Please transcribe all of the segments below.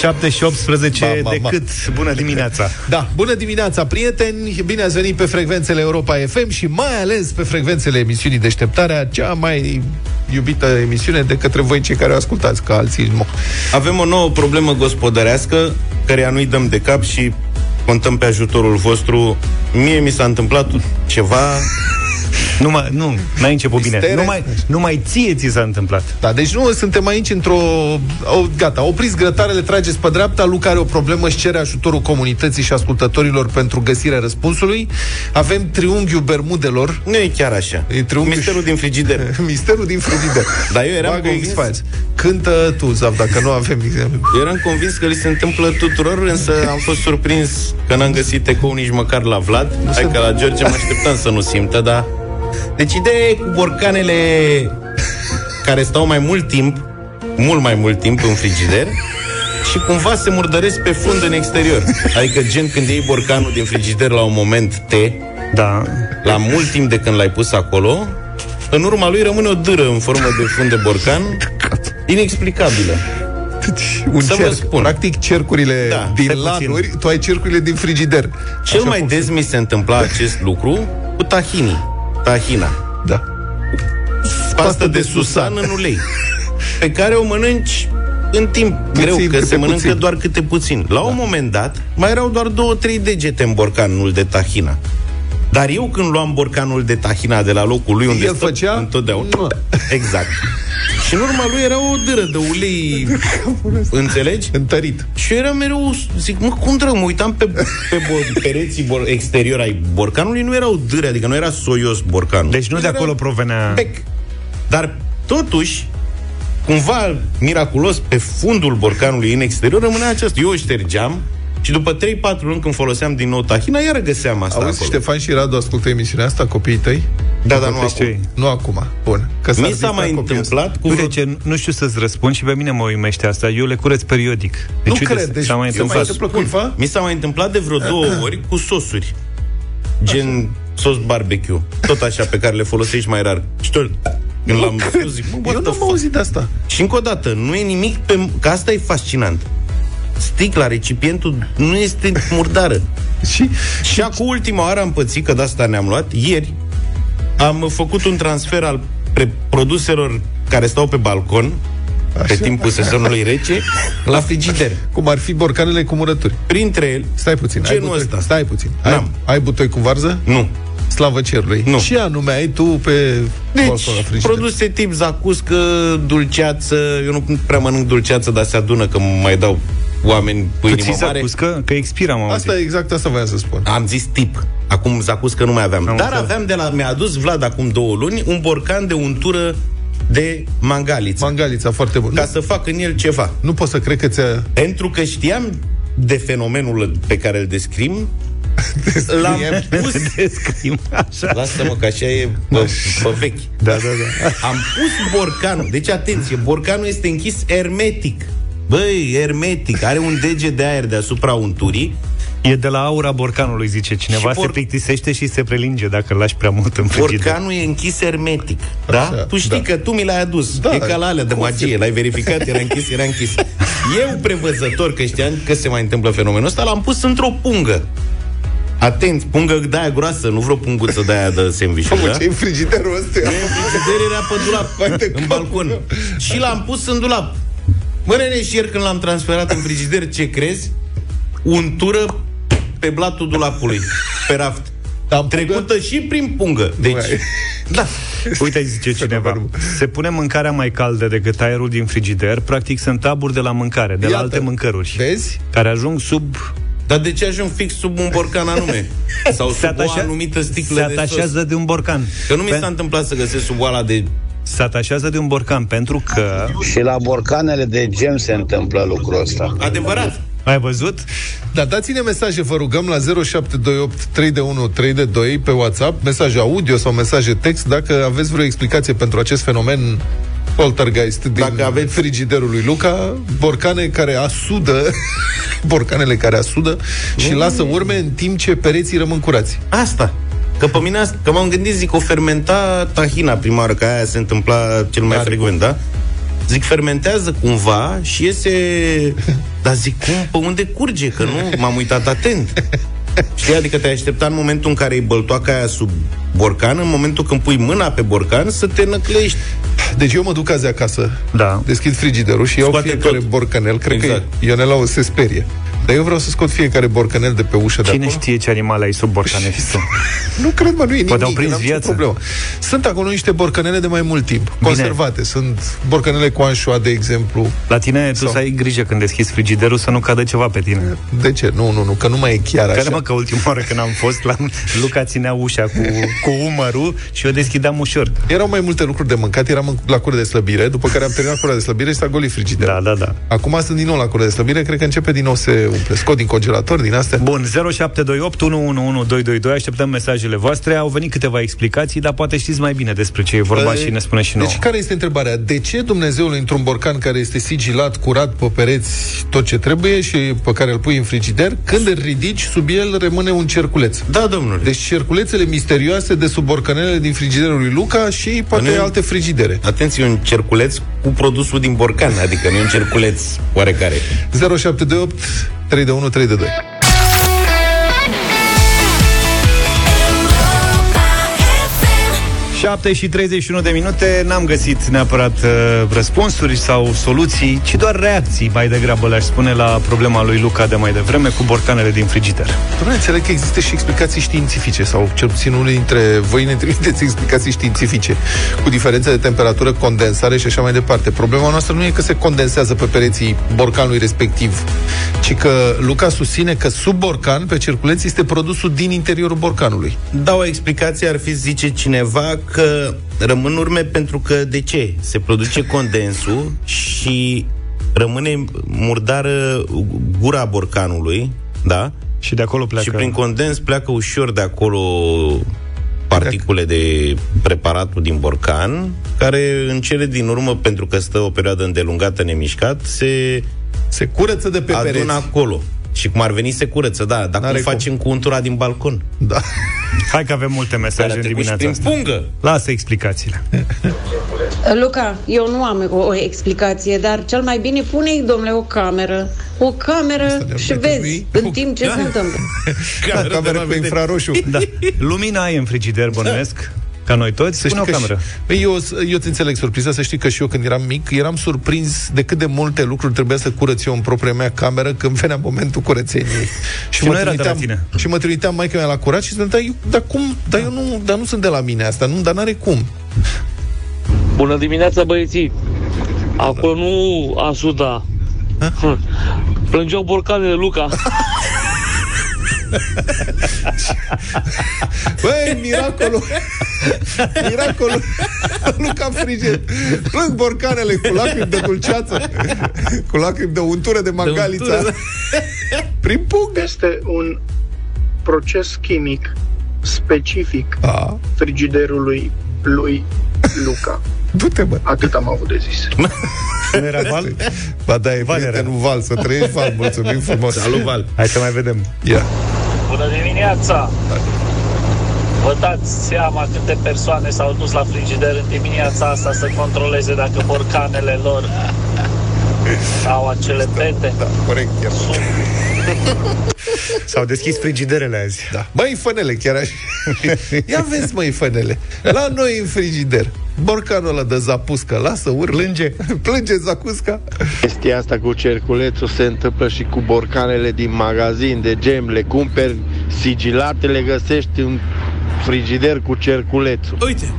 7 și 18 ba, ba, decât. Ba. Bună dimineața! Da, bună dimineața, prieteni! Bine ați venit pe frecvențele Europa FM și mai ales pe frecvențele emisiunii Deșteptarea, cea mai iubită emisiune de către voi cei care o ascultați, ca alții nu. Avem o nouă problemă gospodărească, care nu-i dăm de cap și contăm pe ajutorul vostru. Mie mi s-a întâmplat ceva nu, mai, nu, n-ai început Mistere. bine. Numai, numai ție ți s-a întâmplat. Da, deci nu suntem aici într-o... O, gata, opriți grătarele, trageți pe dreapta, Luca are o problemă și cere ajutorul comunității și ascultătorilor pentru găsirea răspunsului. Avem triunghiul Bermudelor. Nu e chiar așa. E triunghiul Misterul din frigider. Misterul din frigider. Dar eu eram Bagă convins... Cântă tu, Zav, dacă nu avem exemplu. Eu eram convins că li se întâmplă tuturor, însă am fost surprins că n-am găsit ecou nici măcar la Vlad. Nu Hai că la George mă așteptam să nu simtă, dar deci ideea e cu borcanele care stau mai mult timp, mult mai mult timp în frigider și cumva se murdăresc pe fund în exterior. Adică gen când iei borcanul din frigider la un moment T, da. la mult timp de când l-ai pus acolo, în urma lui rămâne o dâră în formă de fund de borcan inexplicabilă. Deci, un Să cerc. Spun. Practic, cercurile da, din lanuri, tu ai cercurile din frigider. Cel Așa mai des mi se întâmpla acest lucru cu tahini tahina. Da. Pastă, Pastă de, de susan în ulei. Pe care o mănânci în timp puțin, greu, că se mănâncă puțin. doar câte puțin. La da. un moment dat, mai erau doar două, trei degete în borcanul de tahina. Dar eu când luam borcanul de tahina de la locul lui unde El stă făcea? întotdeauna. Exact. Și în urma lui era o dâră de ulei, înțelegi? Întărit. Și era mereu, zic, mă, cum drăg, mă uitam pe, pe bo- pereții bor- exterior ai borcanului, nu erau dâre, adică nu era soios borcanul. Deci nu de acolo provenea... Bec. Dar totuși, cumva miraculos, pe fundul borcanului în exterior rămânea acesta. Eu o ștergeam, și după 3-4 luni când foloseam din nou tahina, iar găseam asta Auzi, acolo. Ștefan și Radu ascultă emisiunea asta, copiii tăi? Da, dar nu acum. Nu acum. Bun. Că Mi s-a mai întâmplat cu... Vreo... ce, nu știu să-ți răspund și pe mine mă uimește asta. Eu le curăț periodic. Deci, nu uite, cred. Deci, s-a mai întâmplat. Mai Mi s-a mai întâmplat de vreo două ori cu sosuri. Gen Așa. sos barbecue. Tot așa, pe care le folosești mai rar. Și tot când l-am văzut, zic, Eu nu am auzit asta. Și încă o dată, nu e nimic pe... Că asta e fascinant sticla, recipientul nu este murdară. și, și acum ultima oară am pățit, că de asta ne-am luat, ieri am făcut un transfer al produselor care stau pe balcon Așa. pe timpul sezonului rece la frigider. Cum ar fi borcanele cu murături. Printre ele, stai puțin, ai butoi, ăsta. Stai puțin. Ai, ai butoi cu varză? Nu. Slavă cerului. Nu. Și anume ai tu pe deci, produse tip zacuscă, dulceață, eu nu prea mănânc dulceață, dar se adună că mai dau oameni cu inimă mare. Zacuscă? Că expira, am Asta e exact asta voiam să spun. Am zis tip. Acum zacuscă nu mai aveam. Am Dar înțeleg. aveam de la... Mi-a adus Vlad acum două luni un borcan de untură de mangaliță. Mangalița, foarte bun. Ca nu. să fac în el ceva. Nu pot să cred că ți-a... Pentru că știam de fenomenul pe care îl descrim, L-am pus Descrim așa Lasă-mă că așa e pe, pe vechi Da, da, da Am pus borcanul Deci atenție, borcanul este închis hermetic Băi, hermetic, are un dege de aer deasupra unturii E de la aura borcanului, zice cineva, por... se plictisește și se prelinge dacă îl lași prea mult în frigider. Borcanul e închis hermetic, da? Așa, tu știi da. că tu mi l-ai adus, da, e ca la alea de magie, l-ai verificat, era închis, era închis. Eu, prevăzător, că știam că se mai întâmplă fenomenul ăsta, l-am pus într-o pungă. Atent, pungă de aia groasă, nu vreo punguță de aia de sandwich. da? ce frigiderul ăsta? Nu, frigider era pe dulap, în balcon. Și l-am pus în dulap. Mă, nene, și ieri când l-am transferat în frigider, ce crezi? Untură pe blatul dulapului, pe raft. Am trecută și prin pungă. Deci, da. Uite, zice cineva, se pune mâncarea mai caldă decât aerul din frigider, practic sunt taburi de la mâncare, de Iată. la alte mâncăruri. Vezi? Care ajung sub dar de ce ajung fix sub un borcan anume? Sau sub atașa... o anumită sticlă Se atașează de, sos? de un borcan. Că nu mi s-a întâmplat să găsesc sub oala de se atașează de un borcan pentru că... Și la borcanele de gem se întâmplă lucrul ăsta. Adevărat. Ai văzut? Da, dați-ne mesaje, vă rugăm, la 0728 3 de 1 3 de 2 pe WhatsApp, mesaje audio sau mesaje text, dacă aveți vreo explicație pentru acest fenomen poltergeist din Dacă aveți... frigiderul lui Luca, borcane care asudă, borcanele care asudă și lasă urme în timp ce pereții rămân curați. Asta. Că pe mine, că m-am gândit, zic, o fermenta tahina prima oară, că aia se întâmpla cel mai Are frecvent, da? Zic, fermentează cumva și iese... Dar zic, cum? Pe unde curge? Că nu m-am uitat atent. Știi? Adică te-ai aștepta în momentul în care îi băltoaca aia sub borcan, în momentul când pui mâna pe borcan, să te năclești. Deci eu mă duc azi acasă, da. deschid frigiderul și iau Scoate fiecare tot. borcanel. Cred exact. că Ionela o se sperie. Dar eu vreau să scot fiecare borcanel de pe ușă Cine de acolo. știe ce animal ai sub borcanel Nu cred, mă, nu e nimic. Poate au prins viața. Problemă. Sunt acolo niște borcanele de mai mult timp, Bine. conservate. Sunt borcanele cu anșoa, de exemplu. La tine sau... tu să ai grijă când deschizi frigiderul să nu cadă ceva pe tine. De ce? Nu, nu, nu, că nu mai e chiar așa. Care mă, că ultima oară când am fost, la Luca ținea ușa cu, cu umărul și eu deschideam ușor. Erau mai multe lucruri de mâncat, eram la cură de slăbire, după care am terminat cura de slăbire și s-a golit frigiderul. Da, da, da. Acum sunt din nou la cură de slăbire, cred că începe din nou se umple. Scot din congelator, din astea. Bun, 0728 111222, așteptăm mesajele voastre. Au venit câteva explicații, dar poate știți mai bine despre ce e vorba e, și ne spune și nouă. Deci care este întrebarea? De ce Dumnezeul într-un borcan care este sigilat, curat pe pereți, tot ce trebuie și pe care îl pui în frigider, când îl ridici, sub el rămâne un cerculeț? Da, domnule. Deci cerculețele misterioase de sub borcanele din frigiderul lui Luca și poate nu, alte frigidere. Atenție, un cerculeț cu produsul din borcan, adică nu un cerculeț oarecare. 0728 3 de 1 3 de 2. 7 și 31 de minute. N-am găsit neapărat uh, răspunsuri sau soluții Ci doar reacții Mai degrabă le-aș spune la problema lui Luca de mai devreme Cu borcanele din frigider. Nu înțeleg că există și explicații științifice Sau cel puțin unul dintre voi ne trimiteți explicații științifice Cu diferențe de temperatură, condensare și așa mai departe. Problema noastră nu e că se condensează pe pereții borcanului respectiv Ci că Luca susține că sub borcan, pe circulență, este produsul din interiorul borcanului. Da, o explicație ar fi, zice cineva, că rămân urme pentru că, de ce? Se produce condensul și rămâne murdară gura borcanului, da? Și de acolo pleacă... Și prin condens pleacă ușor de acolo particule de preparatul din borcan, care în cele din urmă, pentru că stă o perioadă îndelungată nemișcat, se se curăță de pe adună pereți. acolo. Și cum ar veni se curăță, da. Dar N-are cum facem cum. cu untura din balcon? Da. Hai că avem multe mesaje în dimineața asta. pungă. Lasă explicațiile. Luca, eu nu am o, o explicație, dar cel mai bine pune-i, domnule, o cameră. O cameră și vezi în timp ce se întâmplă. Cameră, cameră cu infraroșu. Da. Lumina ai în frigider, bănuiesc. Ca noi toți, să o cameră. Și, eu, eu îți înțeleg surpriza, să știi că și eu când eram mic, eram surprins de cât de multe lucruri trebuia să curăț eu în propria mea cameră când venea momentul curățeniei. și, și, mă era de la tine. și mă trimiteam mai mea la curat și spuneam, dar, eu, dar cum, dar eu nu, dar nu sunt de la mine asta, nu, dar n-are cum. Bună dimineața, băieții! Acolo nu asuda. Plângeau borcanele Luca. Băi, miracolul Miracolul Luca Friget Plâng borcanele cu lacrimi de dulceață Cu lacrimi de untură de mangalița da. Prin pung Este un proces chimic specific A. frigiderului lui Luca. Du-te, bă. Atât am avut de zis. Nu era Val? Ba da, e Val prietenul Val. Să trăiești, Val. Mulțumim frumos. Salut, Val. Hai să mai vedem. Ia. Yeah. Bună dimineața! Vă dați seama câte persoane s-au dus la frigider în dimineața asta să controleze dacă borcanele lor au acele pete? Da, corect, chiar. S-au deschis frigiderele azi. Da. Măi, fănele, chiar așa. Ia vezi, măi, fănele. La noi în frigider. Borcanul ăla de zapuscă, lasă, urlă. Plânge. Plânge zacusca. Chestia asta cu cerculețul se întâmplă și cu borcanele din magazin de gem. Le cumperi sigilate, le găsești în frigider cu cerculețul. Uite,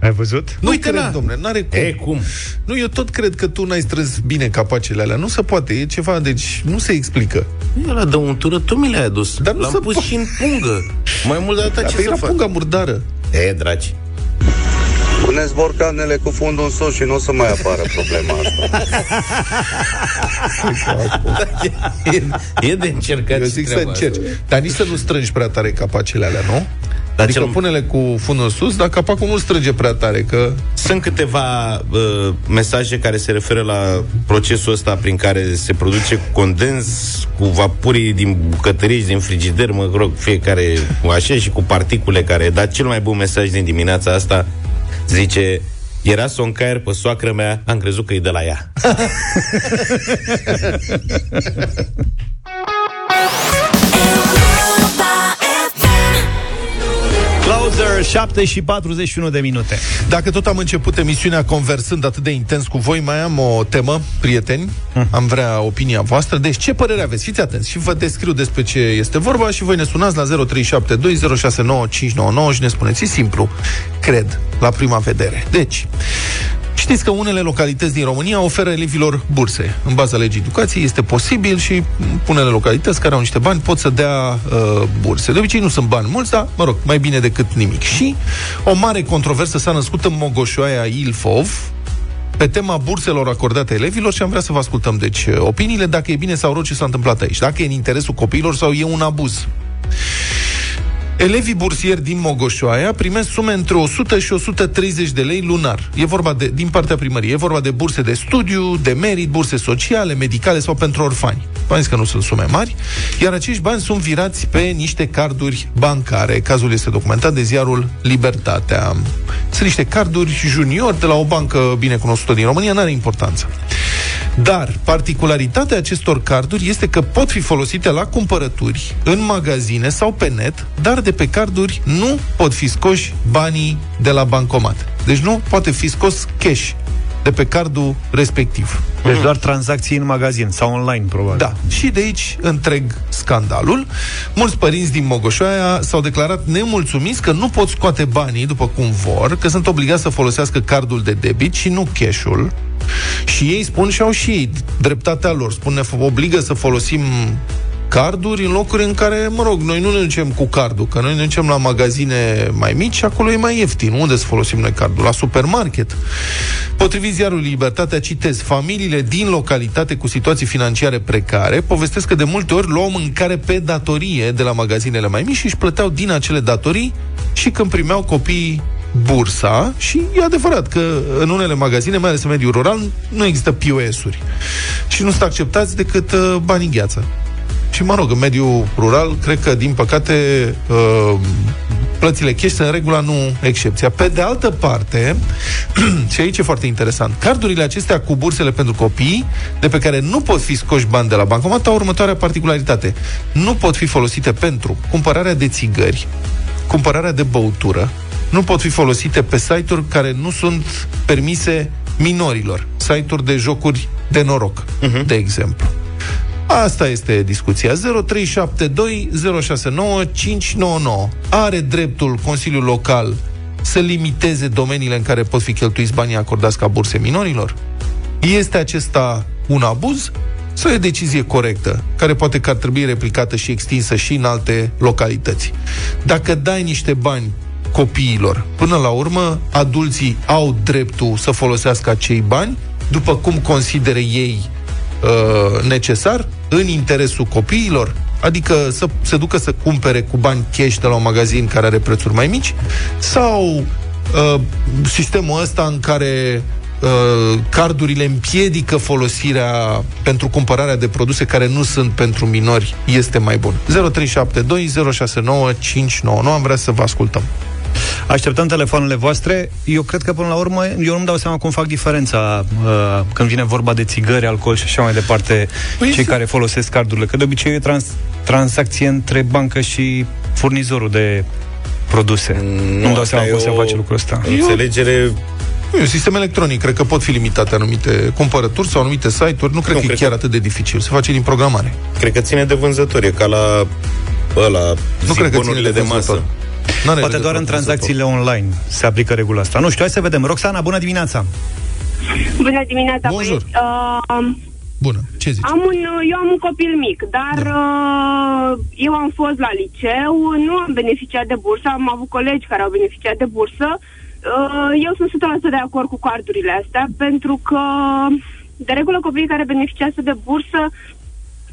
ai văzut? Nu Uite, cred, domne, n-are cum. E, cum? Nu, eu tot cred că tu n-ai strâns bine capacele alea. Nu se poate, e ceva, deci nu se explică. Eu la dăuntură tu mi le-ai adus. Dar nu L-am pus po- și în pungă. Mai mult de atât ce păi să fac? punga murdară. E, dragi. Puneți borcanele cu fundul în sus și nu o să mai apară problema asta. e, e de încercat Eu zic să încerci. Dar nici să nu strângi prea tare capacele alea, nu? Dar adică cel... pune-le cu fundul sus, dar capacul nu strânge prea tare, că... Sunt câteva uh, mesaje care se referă la procesul ăsta prin care se produce condens cu vapurii din bucătării din frigider, mă rog, fiecare așa și cu particule care... Dar cel mai bun mesaj din dimineața asta zice Era soncaier pe soacră mea, am crezut că e de la ea. 7 și 41 de minute. Dacă tot am început emisiunea conversând atât de intens cu voi, mai am o temă, prieteni. Hmm. Am vrea opinia voastră. Deci, ce părere aveți? Fiți atenți și vă descriu despre ce este vorba și voi ne sunați la 0372069599 și ne spuneți. E simplu, cred, la prima vedere. Deci, Știți că unele localități din România oferă elevilor burse. În baza legii educației este posibil și unele localități care au niște bani pot să dea uh, burse. De obicei nu sunt bani mulți, dar, mă rog, mai bine decât nimic. Și o mare controversă s-a născut în Mogoșoaia Ilfov, pe tema burselor acordate elevilor și am vrea să vă ascultăm, deci, opiniile, dacă e bine sau rău ce s-a întâmplat aici, dacă e în interesul copiilor sau e un abuz. Elevii bursieri din Mogoșoaia primesc sume între 100 și 130 de lei lunar. E vorba de, din partea primăriei. E vorba de burse de studiu, de merit, burse sociale, medicale sau pentru orfani. v că nu sunt sume mari, iar acești bani sunt virați pe niște carduri bancare. Cazul este documentat de ziarul Libertatea. Sunt niște carduri junior de la o bancă bine cunoscută din România, nu are importanță. Dar particularitatea acestor carduri este că pot fi folosite la cumpărături, în magazine sau pe net, dar de pe carduri nu pot fi scoși banii de la bancomat. Deci nu poate fi scos cash de pe cardul respectiv. Deci doar tranzacții în magazin sau online, probabil. Da. Și de aici întreg scandalul. Mulți părinți din Mogoșoaia s-au declarat nemulțumiți că nu pot scoate banii după cum vor, că sunt obligați să folosească cardul de debit și nu cash-ul. Și ei spun și au și ei dreptatea lor. Spun, ne obligă să folosim carduri în locuri în care, mă rog, noi nu ne ducem cu cardul, că noi ne ducem la magazine mai mici și acolo e mai ieftin. Unde să folosim noi cardul? La supermarket. Potrivit ziarului Libertatea, citez, familiile din localitate cu situații financiare precare povestesc că de multe ori luau mâncare pe datorie de la magazinele mai mici și își plăteau din acele datorii și când primeau copiii bursa și e adevărat că în unele magazine, mai ales în mediul rural, nu există POS-uri și nu sunt acceptați decât uh, banii gheață. Și, mă rog, în mediul rural, cred că, din păcate, uh, plățile cash sunt în regula, nu excepția. Pe de altă parte, și aici e foarte interesant, cardurile acestea cu bursele pentru copii, de pe care nu pot fi scoși bani de la bancomat, au următoarea particularitate. Nu pot fi folosite pentru cumpărarea de țigări, cumpărarea de băutură, nu pot fi folosite pe site-uri care nu sunt permise minorilor, site-uri de jocuri de noroc, uh-huh. de exemplu. Asta este discuția. 0372069599. Are dreptul Consiliul Local să limiteze domeniile în care pot fi cheltuiți banii acordați ca burse minorilor? Este acesta un abuz sau e o decizie corectă, care poate că ar trebui replicată și extinsă și în alte localități? Dacă dai niște bani copiilor, până la urmă, adulții au dreptul să folosească acei bani după cum consideră ei uh, necesar, în interesul copiilor, adică să se ducă să cumpere cu bani cash de la un magazin care are prețuri mai mici, sau uh, sistemul ăsta în care uh, cardurile împiedică folosirea pentru cumpărarea de produse care nu sunt pentru minori este mai bun. 0372 069 599. Am vrea să vă ascultăm. Așteptăm telefoanele voastre. Eu cred că, până la urmă, eu nu-mi dau seama cum fac diferența uh, când vine vorba de țigări, alcool și așa mai departe, păi cei este... care folosesc cardurile. Că de obicei e trans- tranzacție între bancă și furnizorul de produse. Nu, nu-mi dau seama cum se face lucrul ăsta. Înțelegere E un sistem electronic, cred că pot fi limitate anumite cumpărături sau anumite site-uri. Nu cred nu, că cred e chiar că... atât de dificil. Se face din programare. Cred că ține de vânzători, e ca la ăla, nu cred că ține de, de masă. N-are Poate doar în tranzacțiile online se aplică regula asta. Nu știu, hai să vedem. Roxana, bună dimineața! Bună dimineața, Bonjour. Uh, Bună, ce zici? Am un, eu am un copil mic, dar da. uh, eu am fost la liceu, nu am beneficiat de bursă, am avut colegi care au beneficiat de bursă. Uh, eu sunt 100% de acord cu cardurile astea, pentru că, de regulă, copiii care beneficiază de bursă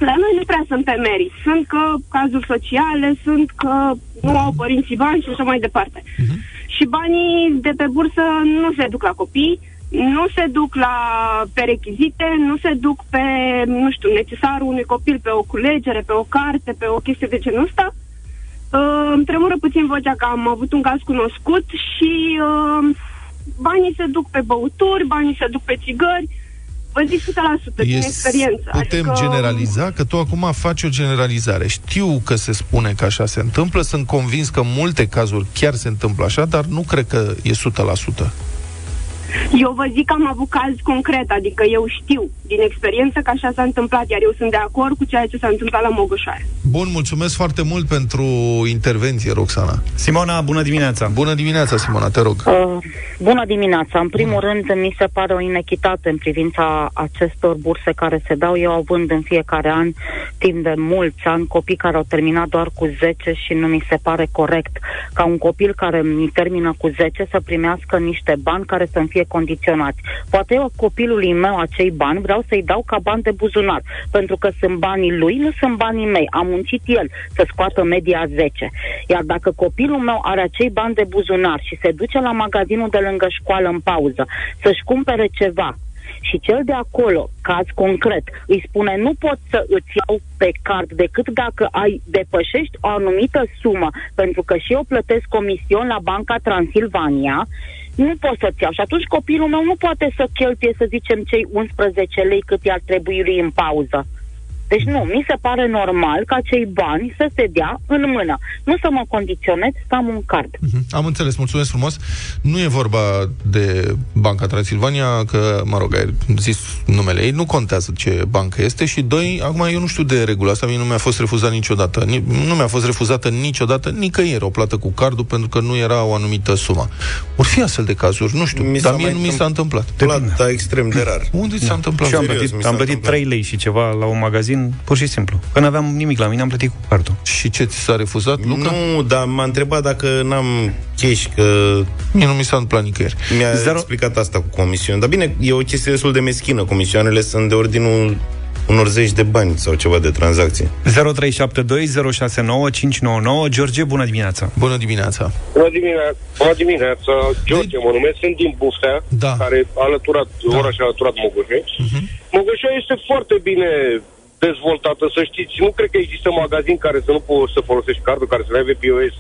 la noi nu prea sunt pe merit. Sunt că cazuri sociale, sunt că nu au părinții bani și așa mai departe. Uh-huh. Și banii de pe bursă nu se duc la copii, nu se duc la pe rechizite, nu se duc pe, nu știu, necesarul unui copil, pe o culegere, pe o carte, pe o chestie de genul ăsta. Uh, îmi tremură puțin vocea că am avut un caz cunoscut și uh, banii se duc pe băuturi, banii se duc pe țigări, vă zic 100% din experiență. Putem adică... generaliza că tu acum faci o generalizare. Știu că se spune că așa se întâmplă, sunt convins că în multe cazuri chiar se întâmplă așa, dar nu cred că e 100%. Eu vă zic că am avut caz concret, adică eu știu din experiență că așa s-a întâmplat, iar eu sunt de acord cu ceea ce s-a întâmplat la Mogoșoaia. Bun, mulțumesc foarte mult pentru intervenție, Roxana. Simona, bună dimineața! Bună dimineața, Simona, te rog. Uh, bună dimineața! În primul bună. rând, mi se pare o inechitate în privința acestor burse care se dau, eu având în fiecare an, timp de mulți ani, copii care au terminat doar cu 10 și nu mi se pare corect ca un copil care mi termină cu 10 să primească niște bani care să-mi fie condiționați. Poate eu copilului meu acei bani vreau să-i dau ca bani de buzunar, pentru că sunt banii lui, nu sunt banii mei. Am muncit el să scoată media 10. Iar dacă copilul meu are acei bani de buzunar și se duce la magazinul de lângă școală în pauză să-și cumpere ceva și cel de acolo, caz concret, îi spune nu pot să îți iau pe card decât dacă ai depășești o anumită sumă, pentru că și eu plătesc comision la Banca Transilvania nu pot să-ți iau. Și atunci copilul meu nu poate să cheltuie, să zicem, cei 11 lei cât i-ar trebui lui în pauză. Deci nu, mi se pare normal ca cei bani să se dea în mână. Nu să mă condiționez să am un card. Uh-huh. Am înțeles, mulțumesc frumos. Nu e vorba de Banca Transilvania, că, mă rog, ai zis numele ei, nu contează ce bancă este și doi, acum eu nu știu de regulă asta, mie nu mi-a fost refuzat niciodată. Nu mi-a fost refuzată niciodată, nicăieri o plată cu cardul pentru că nu era o anumită sumă. Or fi astfel de cazuri, nu știu, mi dar mie nu mi s-a întâmplat. Plata extrem de rar. Unde s-a întâmplat? Și am plătit, am plătit 3 lei și ceva la un magazin puțin, pur și simplu. Că n-aveam nimic la mine, am plătit cu cardul. Și ce ți s-a refuzat, Luca? Nu, dar m-a întrebat dacă n-am cash, că... Mie nu mi s-a întâmplat nicăieri. Mi-a Zero... explicat asta cu comisioane. Dar bine, e o chestie destul de meschină. Comisioanele sunt de ordinul unor zeci de bani sau ceva de tranzacție. 0372 George, bună dimineața! Bună dimineața! Bună dimineața! Bună dimineața! George, mă numesc, sunt din Buftea, da. care a alăturat, da. oraș a alăturat Mogoșe. Uh-huh. Mogoșea este foarte bine dezvoltată, să știți. Nu cred că există magazin care să nu poți să folosești cardul, care să nu aibă POS.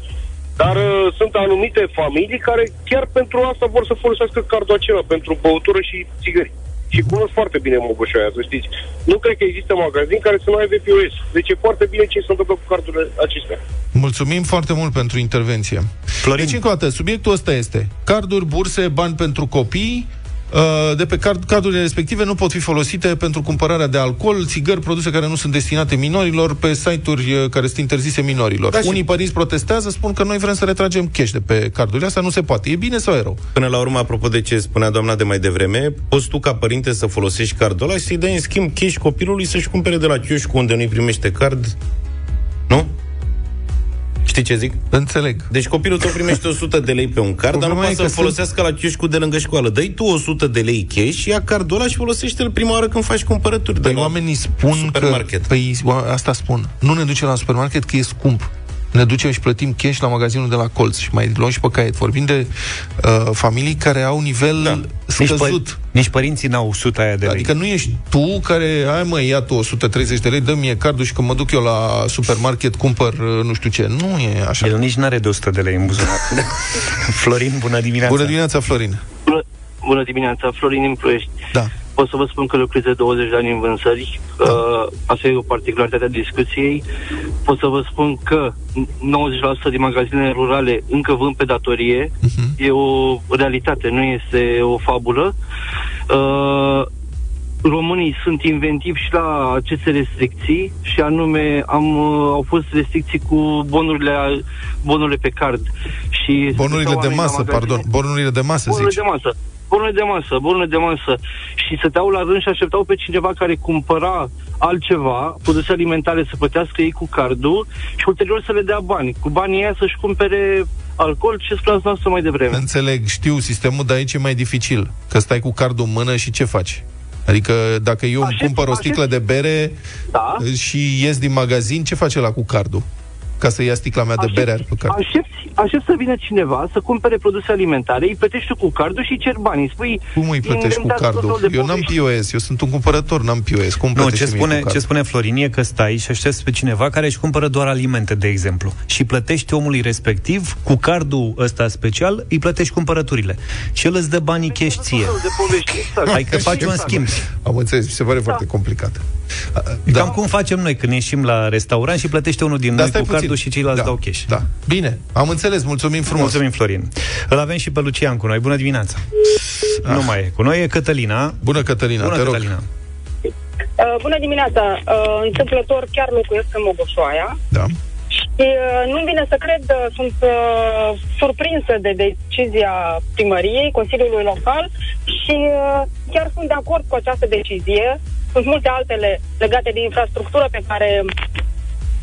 Dar uh, sunt anumite familii care chiar pentru asta vor să folosească cardul acela, pentru băutură și țigări și cunosc foarte bine Mogoșoaia, să știți. Nu cred că există magazin care să nu aibă POS. Deci e foarte bine ce se întâmplă cu cardurile acestea. Mulțumim foarte mult pentru intervenție. Florin. Deci, încă o dată, subiectul ăsta este carduri, burse, bani pentru copii, Uh, de pe card, cardurile respective nu pot fi folosite pentru cumpărarea de alcool, țigări, produse care nu sunt destinate minorilor pe site-uri uh, care sunt interzise minorilor. Da, Unii părinți protestează, spun că noi vrem să retragem cash de pe cardurile astea, nu se poate. E bine sau e rău? Până la urmă, apropo de ce spunea doamna de mai devreme, poți tu ca părinte să folosești cardul ăla și să-i dai în schimb cash copilului să-și cumpere de la chioșcu unde nu-i primește card, nu? Știi ce zic? Înțeleg. Deci copilul tău primește 100 de lei pe un card, dar nu poate să folosească sunt... la chioșcul de lângă școală. Dă-i tu 100 de lei cash, ia cardul ăla și folosește-l prima oară când faci cumpărături. Păi oamenii spun supermarket. că... Păi asta spun. Nu ne duce la supermarket că e scump ne ducem și plătim cash la magazinul de la colț și mai luăm și pe caiet. Vorbim de uh, familii care au nivel da. scăzut. Nici, pă- nici părinții n-au 100 aia de lei. Adică nu ești tu care, ai mă, ia tu 130 de lei, dă mie cardul și când mă duc eu la supermarket, cumpăr uh, nu știu ce. Nu e așa. El nici n-are de 100 de lei în buzunar. Florin, bună dimineața. Bună dimineața, Florin. Bună, bună dimineața, Florin în Ploiești. Da pot să vă spun că lucrez de 20 de ani în vânzări. Da. Uh, asta e o particularitate a discuției. Pot să vă spun că 90% din magazinele rurale încă vând pe datorie. Uh-huh. E o realitate, nu este o fabulă. Uh, românii sunt inventivi și la aceste restricții și anume am, uh, au fost restricții cu bonurile, bonurile pe card. Și bonurile de masă, pardon, bonurile de masă, bonurile zici. de masă bună de masă, bună de masă. Și stăteau la rând și așteptau pe cineva care cumpăra altceva, produse alimentare să plătească ei cu cardul și ulterior să le dea bani. Cu banii aia să-și cumpere alcool, ce spuneați noastră mai devreme. Înțeleg, știu, sistemul de aici e mai dificil. Că stai cu cardul în mână și ce faci? Adică dacă eu îmi cumpăr o sticlă de bere da? și ies din magazin, ce face la cu cardul? Ca să ia sticla mea de bere pe card. Aștepți, aștept să vină cineva să cumpere produse alimentare, îi plătești tu cu cardul și cer bani. Spui, Cum îi plătești cu inventați tot cardul? felul de Eu n-am povești. POS, eu sunt un cumpărător, n-am POS. Cum Nu, plătești ce mie spune, cu cardul? ce spune Florin e că stai și aștepți pe cineva care își cumpără doar alimente, de exemplu, și plătești omului respectiv cu cardul ăsta special, îi plătești cumpărăturile. Și el îți dă banii cash ție. de povești. Exact. Adică faci un schimb. Am înțeles, mi se pare foarte Da. complicat. Da. Cam cum facem noi când ieșim la restaurant și plătește unul din Dar noi stai cu puțin. cardul și ceilalți Da, dau cash. Da. Bine, am înțeles, mulțumim frumos. Mulțumim, Florin. Îl avem și pe Lucian cu noi. Bună dimineața! Ah. Nu mai e. Cu noi e Cătălina. Bună, Cătălina, Bună, te rog. Cătălina. Uh, bună dimineața! Uh, întâmplător chiar locuiesc în Mogoșoaia Da. și uh, nu-mi vine să cred, uh, sunt uh, surprinsă de decizia primăriei, Consiliului Local și uh, chiar sunt de acord cu această decizie. Sunt multe altele legate de infrastructură pe care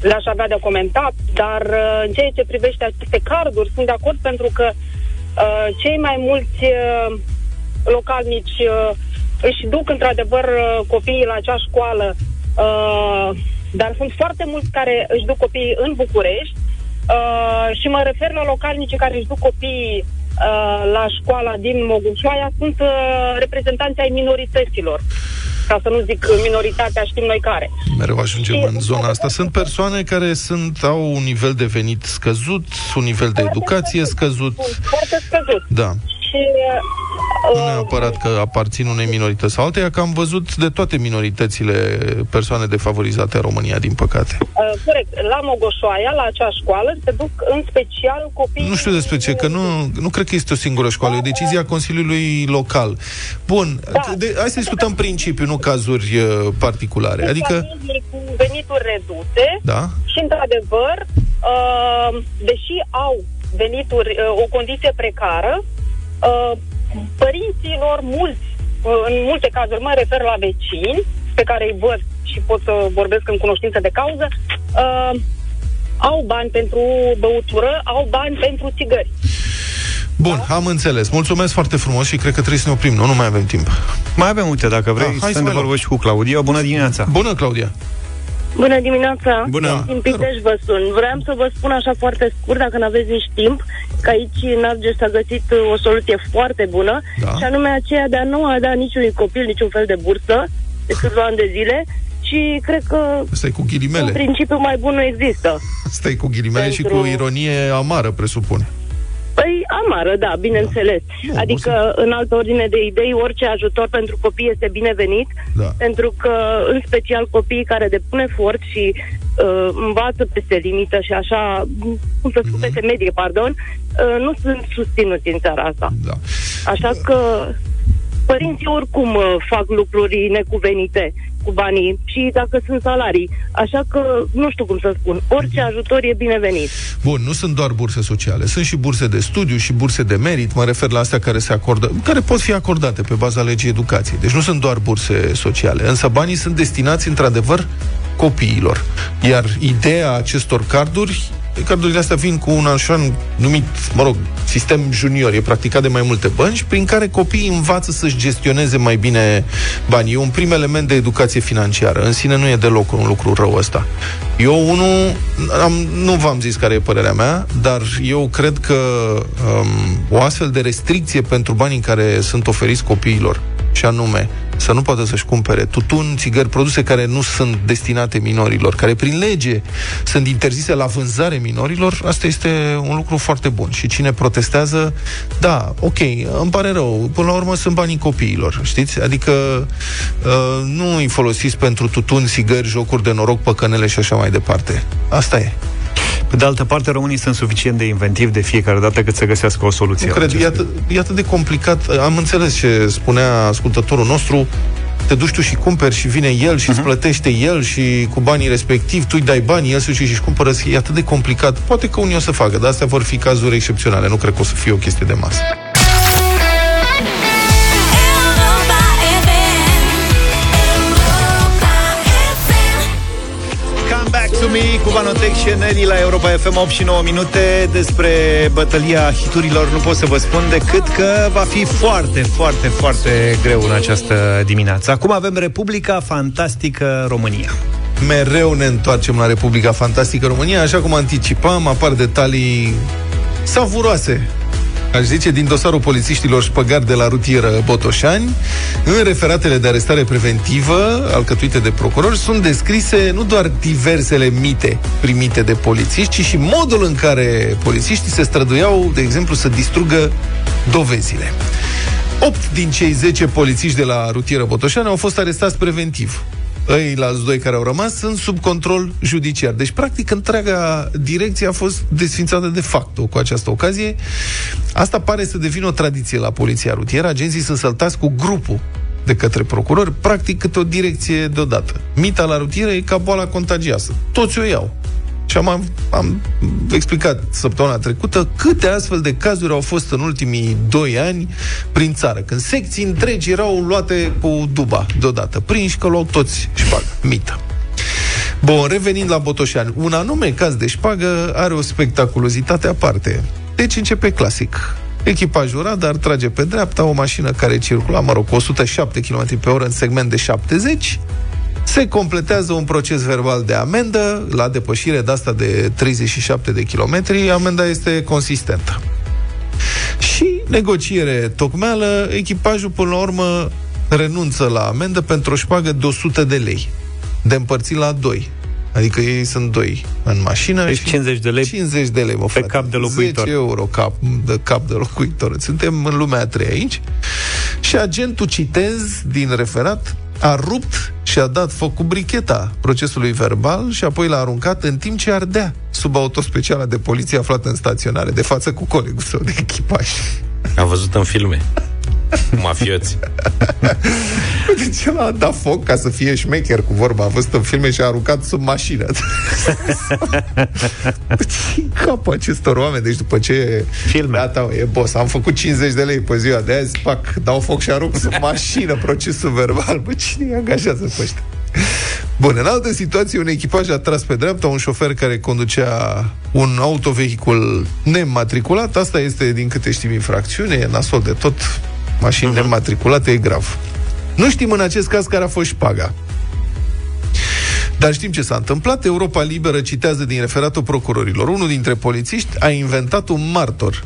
le-aș avea de comentat, dar uh, în ceea ce privește aceste carduri, sunt de acord pentru că uh, cei mai mulți uh, localnici uh, își duc într-adevăr uh, copiii la acea școală, uh, dar sunt foarte mulți care își duc copiii în București uh, și mă refer la localnicii care își duc copiii uh, la școala din Mogușoaia, sunt uh, reprezentanții ai minorităților ca să nu zic minoritatea, știm noi care. Mereu ajungem Și- în zona asta. Sunt persoane care sunt, au un nivel de venit scăzut, un nivel de educație scăzut. Sunt foarte scăzut. Da. Și Nu uh, neapărat că aparțin unei minorități sau alteia, că am văzut de toate minoritățile persoane defavorizate în România, din păcate. Uh, corect. La Mogoșoaia, la acea școală, se duc în special copii... Nu știu despre ce, că nu, nu cred că este o singură școală, e o decizie a Consiliului Local. Bun, Da. de, hai să discutăm principiu, nu cazuri uh, particulare. Adică, Familii cu venituri reduse da, și, într-adevăr, uh, deși au venituri, uh, o condiție precară, uh, părinților mulți, uh, în multe cazuri mă refer la vecini, pe care îi văd și pot să vorbesc în cunoștință de cauză, uh, au bani pentru băutură, au bani pentru țigări. bun, am înțeles. Mulțumesc foarte frumos și cred că trebuie să ne oprim, nu? Nu mai avem timp. Mai avem multe, dacă vrei, Da, hai să să ne mai luăm. vorbim și cu Claudia. Bună dimineața! Bună, Claudia! Bună dimineața! Bună. Din Pitești vă sun. Vreau să vă spun așa foarte scurt, dacă nu aveți nici timp, că aici în Argeș s-a găsit uh, o soluție foarte bună, Da. și anume aceea de a nu a da niciunui copil niciun fel de bursă de câțiva ani de zile și cred că Asta e cu un ghilimele. principiu mai bun nu există. Asta e cu ghilimele și Pentru- cu ironie amară, presupun. Păi amară, da, bineînțeles. Nu, adică, în altă ordine de idei, orice ajutor pentru copii este binevenit, Da. pentru că, în special, copiii care depun efort și uh, învață peste limită și așa, cum să spun, peste medie, pardon, uh, nu sunt susținuți în țara asta. Da. Așa că părinții oricum uh, fac lucruri necuvenite cu banii și dacă sunt salarii. Așa că, nu știu cum să spun, orice ajutor e binevenit. Bun, nu sunt doar burse sociale, sunt și burse de studiu și burse de merit, mă refer la astea care se acordă, care pot fi acordate pe baza legii educației. Deci nu sunt doar burse sociale, însă banii sunt destinați într-adevăr copiilor. Iar ideea acestor carduri Cardurile astea vin cu un așa numit, mă rog, sistem junior, e practicat de mai multe bănci, prin care copiii învață să-și gestioneze mai bine banii. E un prim element de educație financiară. În sine nu e deloc un lucru rău ăsta. Eu, unul, am, nu v-am zis care e părerea mea, dar eu cred că um, o astfel de restricție pentru banii care sunt oferiți copiilor, și anume să nu poată să-și cumpere tutun, țigări, produse care nu sunt destinate minorilor, care prin lege sunt interzise la vânzare minorilor, asta este un lucru foarte bun. Și cine protestează, da, ok, îmi pare rău, până la urmă sunt banii copiilor, știți? Adică uh, nu îi folosiți pentru tutun, țigări, jocuri de noroc, păcănele și așa mai departe. Asta e. Pe de altă parte, românii sunt suficient de inventivi de fiecare dată cât să găsească o soluție. Nu la cred, acest e atât, e atât de complicat. Am înțeles ce spunea ascultătorul nostru. Te duci tu și cumperi și vine el și îți plătește el și cu banii respectiv tu îi dai bani, el și își cumpără. E atât de complicat. Poate că unii o să facă, dar astea vor fi cazuri excepționale. Nu cred că o să fie o chestie de masă. Come back to me cu Vanotec și Nelly la Europa FM 8 și 9 minute despre bătălia hiturilor. Nu pot să vă spun decât că va fi foarte, foarte, foarte greu în această dimineață. Acum avem Republica Fantastică România. mereu ne întoarcem la Republica Fantastică România, așa cum anticipam, apar detalii savuroase aș zice, din dosarul polițiștilor șpăgari de la rutieră Botoșani, în referatele de arestare preventivă alcătuite de procurori sunt descrise nu doar diversele mite primite de polițiști, ci și modul în care polițiștii se străduiau, de exemplu, să distrugă dovezile. 8 din cei 10 polițiști de la rutieră Botoșani au fost arestați preventiv alți doi care au rămas sunt sub control judiciar. Deci, practic, întreaga direcție a fost desfințată de fapt cu această ocazie. Asta pare să devină o tradiție la poliția rutieră. Agenții să săltați cu grupul de către procurori, practic câte o direcție deodată. Mita la rutieră e ca boala contagioasă. Toți o iau. Și am, am explicat săptămâna trecută câte astfel de cazuri au fost în ultimii doi ani prin țară, când secții întregi erau luate cu duba deodată, prinși că luau toți șpagă, mită. Bun, revenind la Botoșani, un anume caz de șpagă are o spectaculozitate aparte. Deci începe clasic. Echipajul radar trage pe dreapta o mașină care circula, mă rog, cu 107 km pe oră în segment de 70, se completează un proces verbal de amendă, la depășire de asta de 37 de kilometri, amenda este consistentă. Și negociere tocmeală, echipajul până la urmă renunță la amendă pentru o șpagă de 100 de lei, de împărțit la 2. Adică ei sunt doi în mașină. Deci 50 de lei 50 de lei, mă, frate. Pe cap de locuitor. 10 euro cap de, cap de locuitor. Suntem în lumea a treia aici. Și agentul, citez din referat, a rupt și a dat foc cu bricheta procesului verbal și apoi l-a aruncat în timp ce ardea sub autospeciala de poliție aflată în staționare, de față cu colegul său de echipaj. Am văzut în filme. Mafioți. De ce l-a dat foc ca să fie șmecher cu vorba? A văzut în filme și a aruncat sub mașină. ce capă acestor oameni? Deci după ce... Filme. Gata, e boss. Am făcut 50 de lei pe ziua de azi, pac, dau foc și arunc sub mașină procesul verbal. Bă, cine îi angajează pe ăștia? Bun, în altă situație, un echipaj a tras pe dreapta un șofer care conducea un autovehicul nematriculat. Asta este, din câte știm, infracțiune, e nasol de tot mașini uh-huh. nematriculate, e grav. Nu știm în acest caz care a fost șpaga. Dar știm ce s-a întâmplat. Europa Liberă citează din referatul procurorilor. Unul dintre polițiști a inventat un martor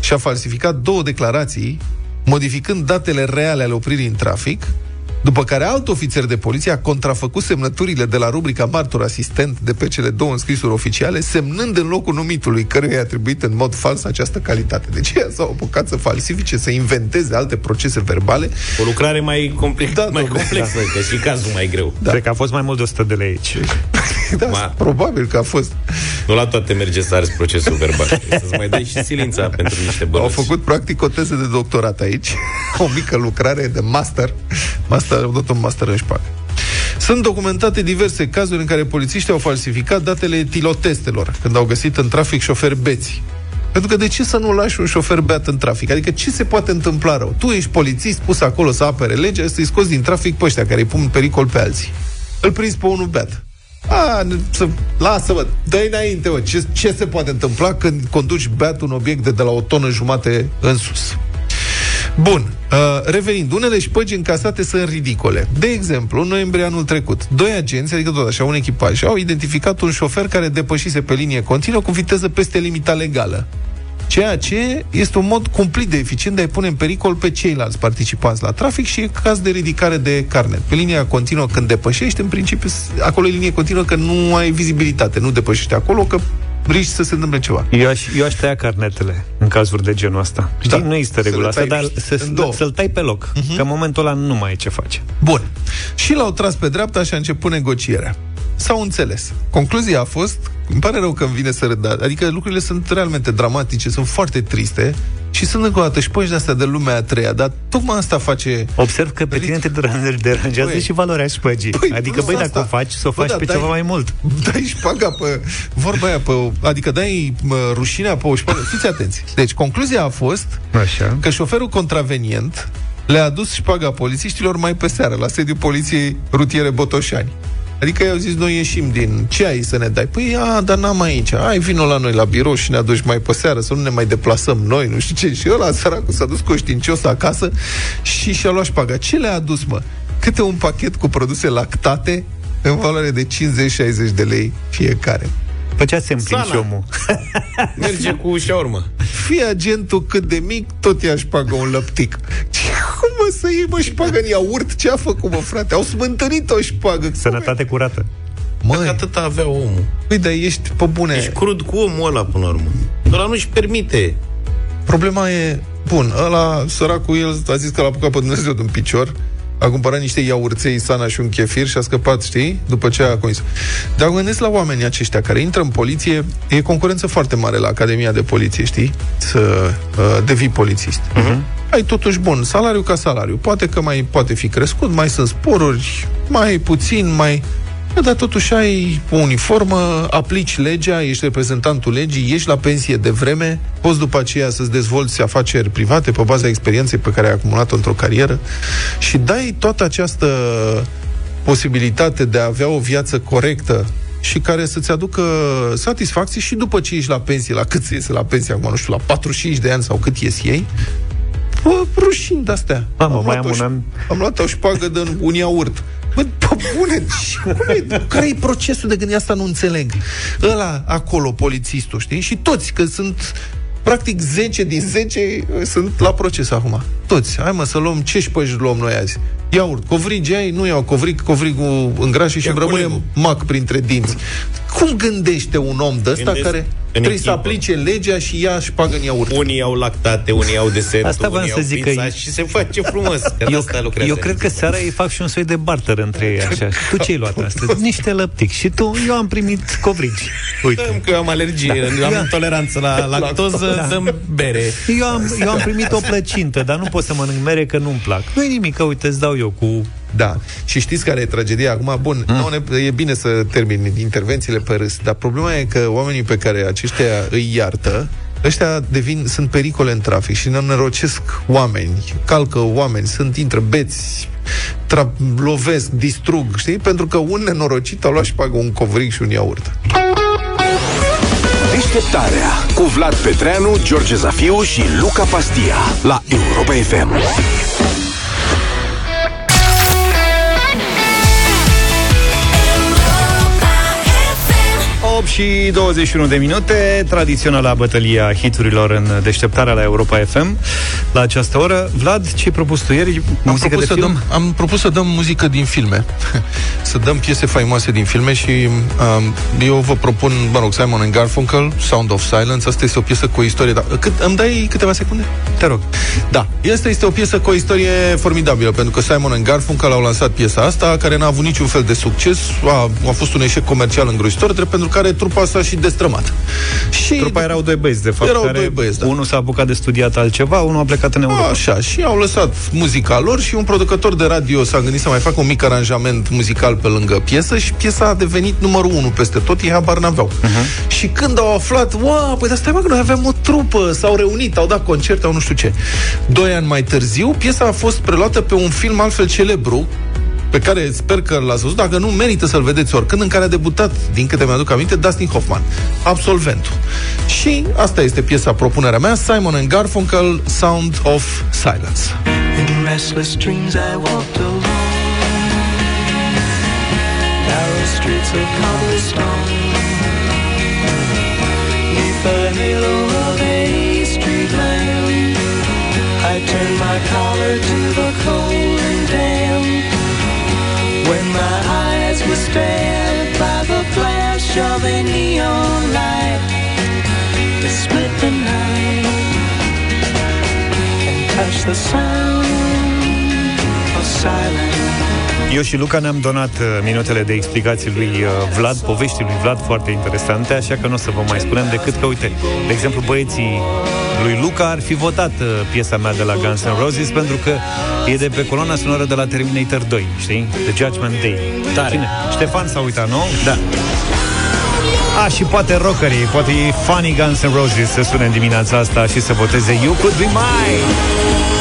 și a falsificat două declarații, modificând datele reale ale opririi în trafic, după care alt ofițer de poliție a contrafăcut semnăturile de la rubrica martor asistent de pe cele două înscrisuri oficiale, semnând în locul numitului căruia i-a atribuit în mod fals această calitate. Deci ea s-au apucat să falsifice, să inventeze alte procese verbale. O lucrare mai, complic- da, mai complexă, da. că și cazul mai greu. Da. Cred că a fost mai mult de 100 de lei aici. da, Ma... probabil că a fost. Nu la toate merge să arzi procesul verbal. Să-ți mai dai și silința pentru niște bănuți. Au făcut practic o teză de doctorat aici. o mică lucrare de master. Master au dat un master în șpagă. Sunt documentate diverse cazuri în care polițiștii au falsificat datele etilotestelor când au găsit în trafic șoferi beți. Pentru că de ce să nu lași un șofer beat în trafic? Adică ce se poate întâmpla rău? Tu ești polițist pus acolo să apere legea, să-i scoți din trafic pe ăștia care îi pun în pericol pe alții. Îl prinzi pe unul beat. A, să, lasă-mă, dă înainte, mă. Ce, ce se poate întâmpla când conduci beat un obiect de, de la o tonă jumate în sus? Bun, uh, revenind, unele șpăgi încasate sunt ridicole. De exemplu, în noiembrie anul trecut, doi agenți, adică tot așa, un echipaj, au identificat un șofer care depășise pe linie continuă cu viteză peste limita legală. Ceea ce este un mod cumplit de eficient de a pune în pericol pe ceilalți participanți la trafic și e caz de ridicare de carnet. Pe linia continuă, când depășești, în principiu, acolo e linie continuă că nu ai vizibilitate, nu depășești acolo, că riști să se întâmple ceva. Eu aș, eu aș tăia carnetele în cazuri de genul ăsta. Știi, da. nu există regula asta, dar să, să-l tai pe loc, uh-huh. că în momentul ăla nu mai e ce face. Bun. Și l-au tras pe dreapta și a început negocierea. S-au înțeles. Concluzia a fost, îmi pare rău că îmi vine să râd, adică lucrurile sunt realmente dramatice, sunt foarte triste și sunt încă o dată șpoși de astea de lumea a treia, dar tocmai asta face... Observ că pe tine te deranjează băi, și valoarea șpăgii. Păi, adică, băi, dacă o faci, să o faci bă, da, pe dai, ceva mai mult. Dai șpaga pe... Vorba aia, pe, adică dai mă, rușinea pe o șpagă. Fiți atenți. Deci, concluzia a fost Așa. că șoferul contravenient le-a adus șpaga polițiștilor mai pe seară, la sediul poliției rutiere Botoșani. Adică i-au zis, noi ieșim din... Ce ai să ne dai? Păi, a, dar n-am aici. Ai, vină la noi la birou și ne aduci mai pe seară, să nu ne mai deplasăm noi, nu știu ce. Și ăla, săracul, s-a dus conștiincios acasă și și-a luat șpaga. Ce le-a adus, mă? Câte un pachet cu produse lactate în valoare de 50-60 de lei fiecare. Făcea semn și omul. Merge cu urmă. Fii agentul cât de mic, tot ea își șpagă un lăptic. Ce, cum mă să iei, mă, șpagă în iaurt? Ce a făcut, mă, frate? Au smântânit-o și șpagă. Sănătate curată. Mă, Dacă atât avea omul. Păi, dar ești pe bune. Ești crud cu omul ăla, până la urmă. Ăla nu-și permite. Problema e, bun, ăla, săracul, el a zis că l-a apucat pe Dumnezeu din picior, a cumpărat niște iaurței, sana și un chefir și a scăpat, știi? După ce a comis. Dar gândesc la oamenii aceștia care intră în poliție, e concurență foarte mare la Academia de Poliție, știi? Să uh, devii polițist. Uh-huh. Ai totuși bun, salariu ca salariu. Poate că mai poate fi crescut, mai sunt sporuri, mai puțin, mai Bă, dar totuși ai o uniformă, aplici legea, ești reprezentantul legii, ești la pensie de vreme, poți după aceea să-ți dezvolți afaceri private pe baza experienței pe care ai acumulat-o într-o carieră și dai toată această posibilitate de a avea o viață corectă și care să-ți aducă satisfacție și după ce ești la pensie, la cât se iese la pensie acum, nu știu, la 45 de ani sau cât ies ei, Bă, rușini de-astea. Am, am, mai am, un an... am luat o șpagă de un iaurt. Bă, pe bune, care e procesul de gândire? Asta nu înțeleg. Ăla acolo, polițistul, știi? Și toți, că sunt practic 10 din 10 sunt la proces acum. Toți. Hai mă să luăm ce șpăși luăm noi azi. Iaurt, covrigi ai, nu iau covrig, covrigul îngrașe și îmi rămâne mac printre dinți. Cum gândește un om de ăsta care trebuie să aplice legea și ea și pagă în iaurt? Unii au lactate, unii au desert, Asta unii să zic că și se face frumos. Că eu, asta eu cred că seara ei fac și un soi de barter între ei așa. Tu ce ai luat astăzi? Niște lăptic. Și tu, eu am primit covrigi. Uite. Dăm că eu am alergie, eu am intoleranță la lactoză, da. dăm bere. Eu am, eu am primit o plăcintă, dar nu pot să mănânc mere că nu-mi plac. Nu-i nimic, că uite, îți dau eu cu da. Și știți care e tragedia acum? Bun, mm. nu, e bine să termin intervențiile pe râs, dar problema e că oamenii pe care aceștia îi iartă, ăștia devin, sunt pericole în trafic și nerocesc oameni, calcă oameni, sunt, intră beți, tra- lovesc, distrug, știi? Pentru că un nenorocit a luat și pagă un covric și un iaurt. Deșteptarea cu Vlad Petreanu, George Zafiu și Luca Pastia la Europa FM. Și 21 de minute, tradiționala bătălia hiturilor în deșteptarea la Europa FM. La această oră, Vlad, ce ai propus tu ieri? Muzică de film? Dăm, am propus să dăm muzică din filme. să dăm piese faimoase din filme și um, eu vă propun, mă rog, Simon and Garfunkel, Sound of Silence. Asta este o piesă cu o istorie... Da, cât, îmi dai câteva secunde? Te rog. Da, asta este o piesă cu o istorie formidabilă, pentru că Simon and Garfunkel au lansat piesa asta, care n-a avut niciun fel de succes, a, a fost un eșec comercial îngrozitor, drept pentru care trupa s-a și destrămat. Și trupa erau doi băieți, de fapt, erau care doi băieți, da. unul s-a apucat de studiat altceva, unul a plecat în Europa. Așa, și au lăsat muzica lor și un producător de radio s-a gândit să mai facă un mic aranjament muzical pe lângă piesă și piesa a devenit numărul unu peste tot, ei habar n-aveau. Uh-huh. Și când au aflat, wow, păi dar stai mă, că noi aveam o trupă, s-au reunit, au dat concerte, au nu știu ce. Doi ani mai târziu, piesa a fost preluată pe un film altfel celebru, pe care sper că l-ați văzut, dacă nu, merită să-l vedeți oricând, în care a debutat, din câte mi-aduc aminte, Dustin Hoffman, absolventul. Și asta este piesa, propunerea mea, Simon and Garfunkel, Sound of Silence. In restless dreams I walked alone Narrow streets of cobblestone stared by the flash of a neon light. To split the night And touch the sound of silence eu și Luca ne-am donat uh, minutele de explicații lui uh, Vlad, poveștii lui Vlad foarte interesante, așa că nu o să vă mai spunem decât că, uite, de exemplu, băieții lui Luca ar fi votat uh, piesa mea de la Guns N' Roses pentru că e de pe coloana sonoră de la Terminator 2, știi? The Judgment Day. Tare. Cine? Ștefan s-a uitat, nu? Da. A, și poate rockerii, poate e funny Guns N' Roses să sune în dimineața asta și să voteze You Could Be Mine!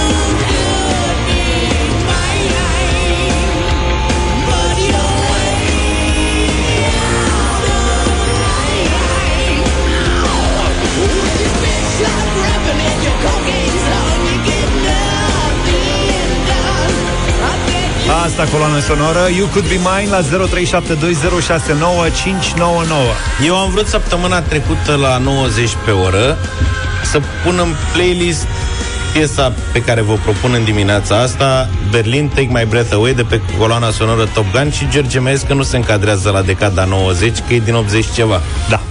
Asta coloană sonoră. You Could Be Mine la 0372069599 Eu am vrut săptămâna trecută la 90 pe oră Să pun în playlist piesa pe care vă propun în dimineața asta Berlin, Take My Breath Away de pe coloana sonoră Top Gun și George Maescu nu se încadrează la decada 90 că e din 80 ceva. Da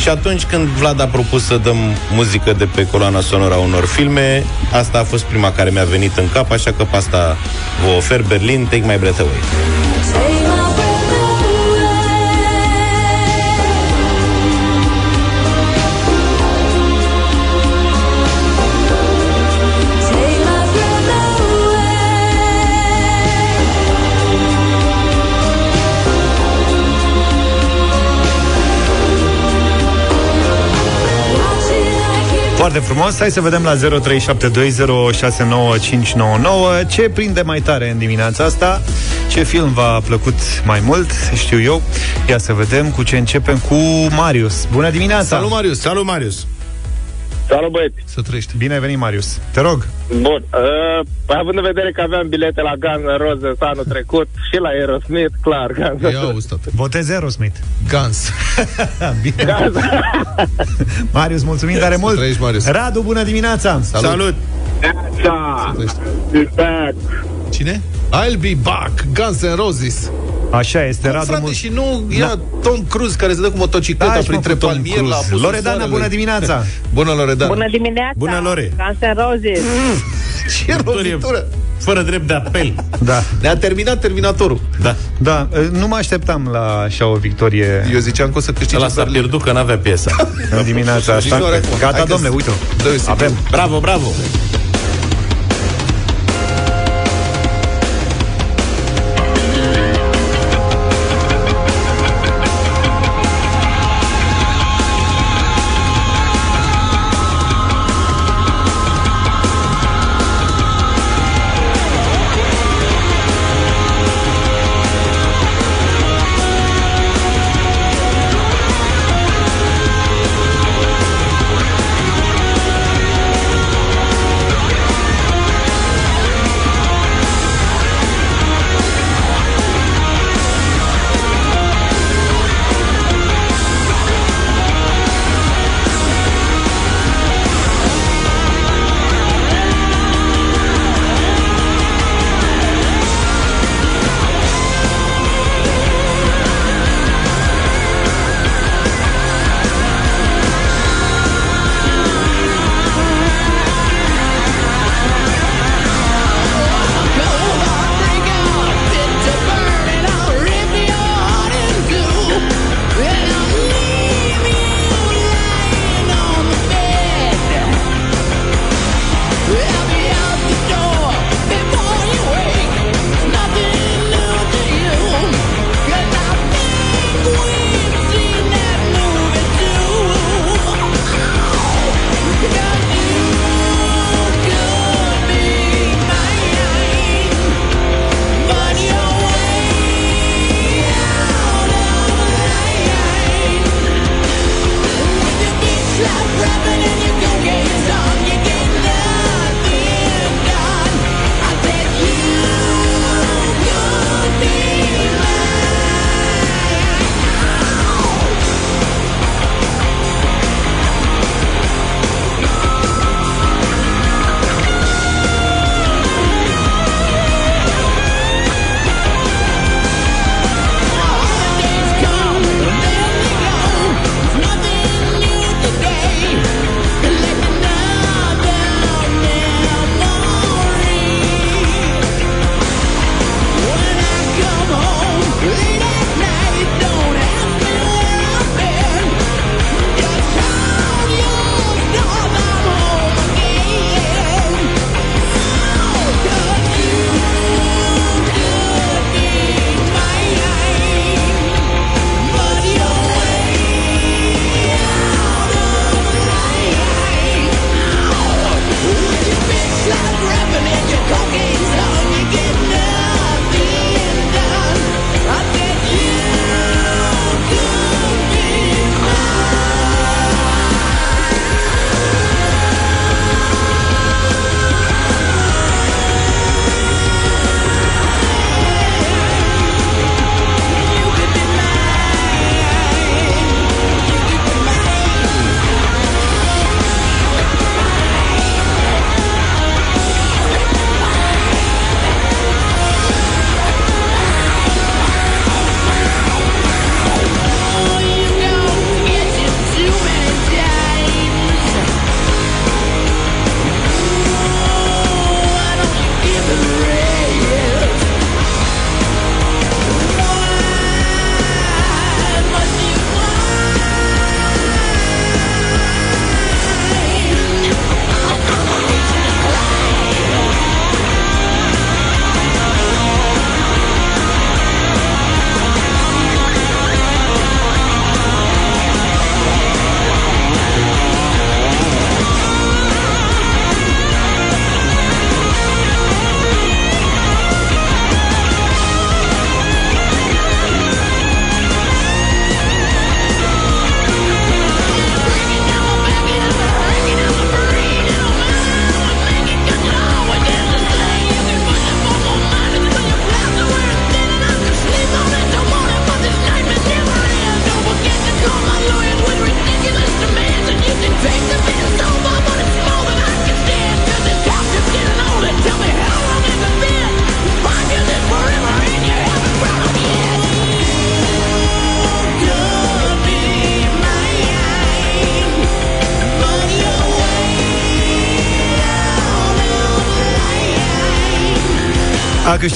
și atunci când Vlad a propus să dăm muzică de pe coloana sonora unor filme, asta a fost prima care mi-a venit în cap, așa că pe asta vă ofer Berlin, Take My Breath Away. Foarte frumos, hai să vedem la 0372069599 ce prinde mai tare în dimineața asta, ce film v-a plăcut mai mult, știu eu. Ia să vedem cu ce începem cu Marius. Bună dimineața! Salut, Marius! Salut, Marius! Salut, băieți! Să trăiești. Bine ai venit, Marius. Te rog. Bun. Uh, având în vedere că aveam bilete la Guns N' Roses anul trecut și la Aerosmith, clar, Guns N' Ia auzi, tată. Votez Aerosmith. Guns. Bine. Guns. Marius, mulțumim tare mult. trăiești, Marius. Radu, bună dimineața. Salut. Salut! Da. Be back. Cine? I'll be back. Guns N' Roses. Așa este, Radu. Frate, mul- și nu era Tom Cruze care se dă cu motocicleta Da, și mă, printre cu Tom palmieri la Cruise. apusul Loredana, soarelui. bună dimineața. Bună, Loredana. Bună dimineața! Bună, Lore! Guns N' Roses! Ce Victorie rovitură. fără drept de apel. Da. Ne-a terminat Terminatorul. Da. Da, nu mă așteptam la așa o victorie Eu ziceam că o să câștige Ăla s-a Berlin. pierdut că n-avea piesa. în dimineața asta. Nici nu are acum. Gata, Hai că domnule, s- uite Dă-i sigur. Avem. Bravo, bravo!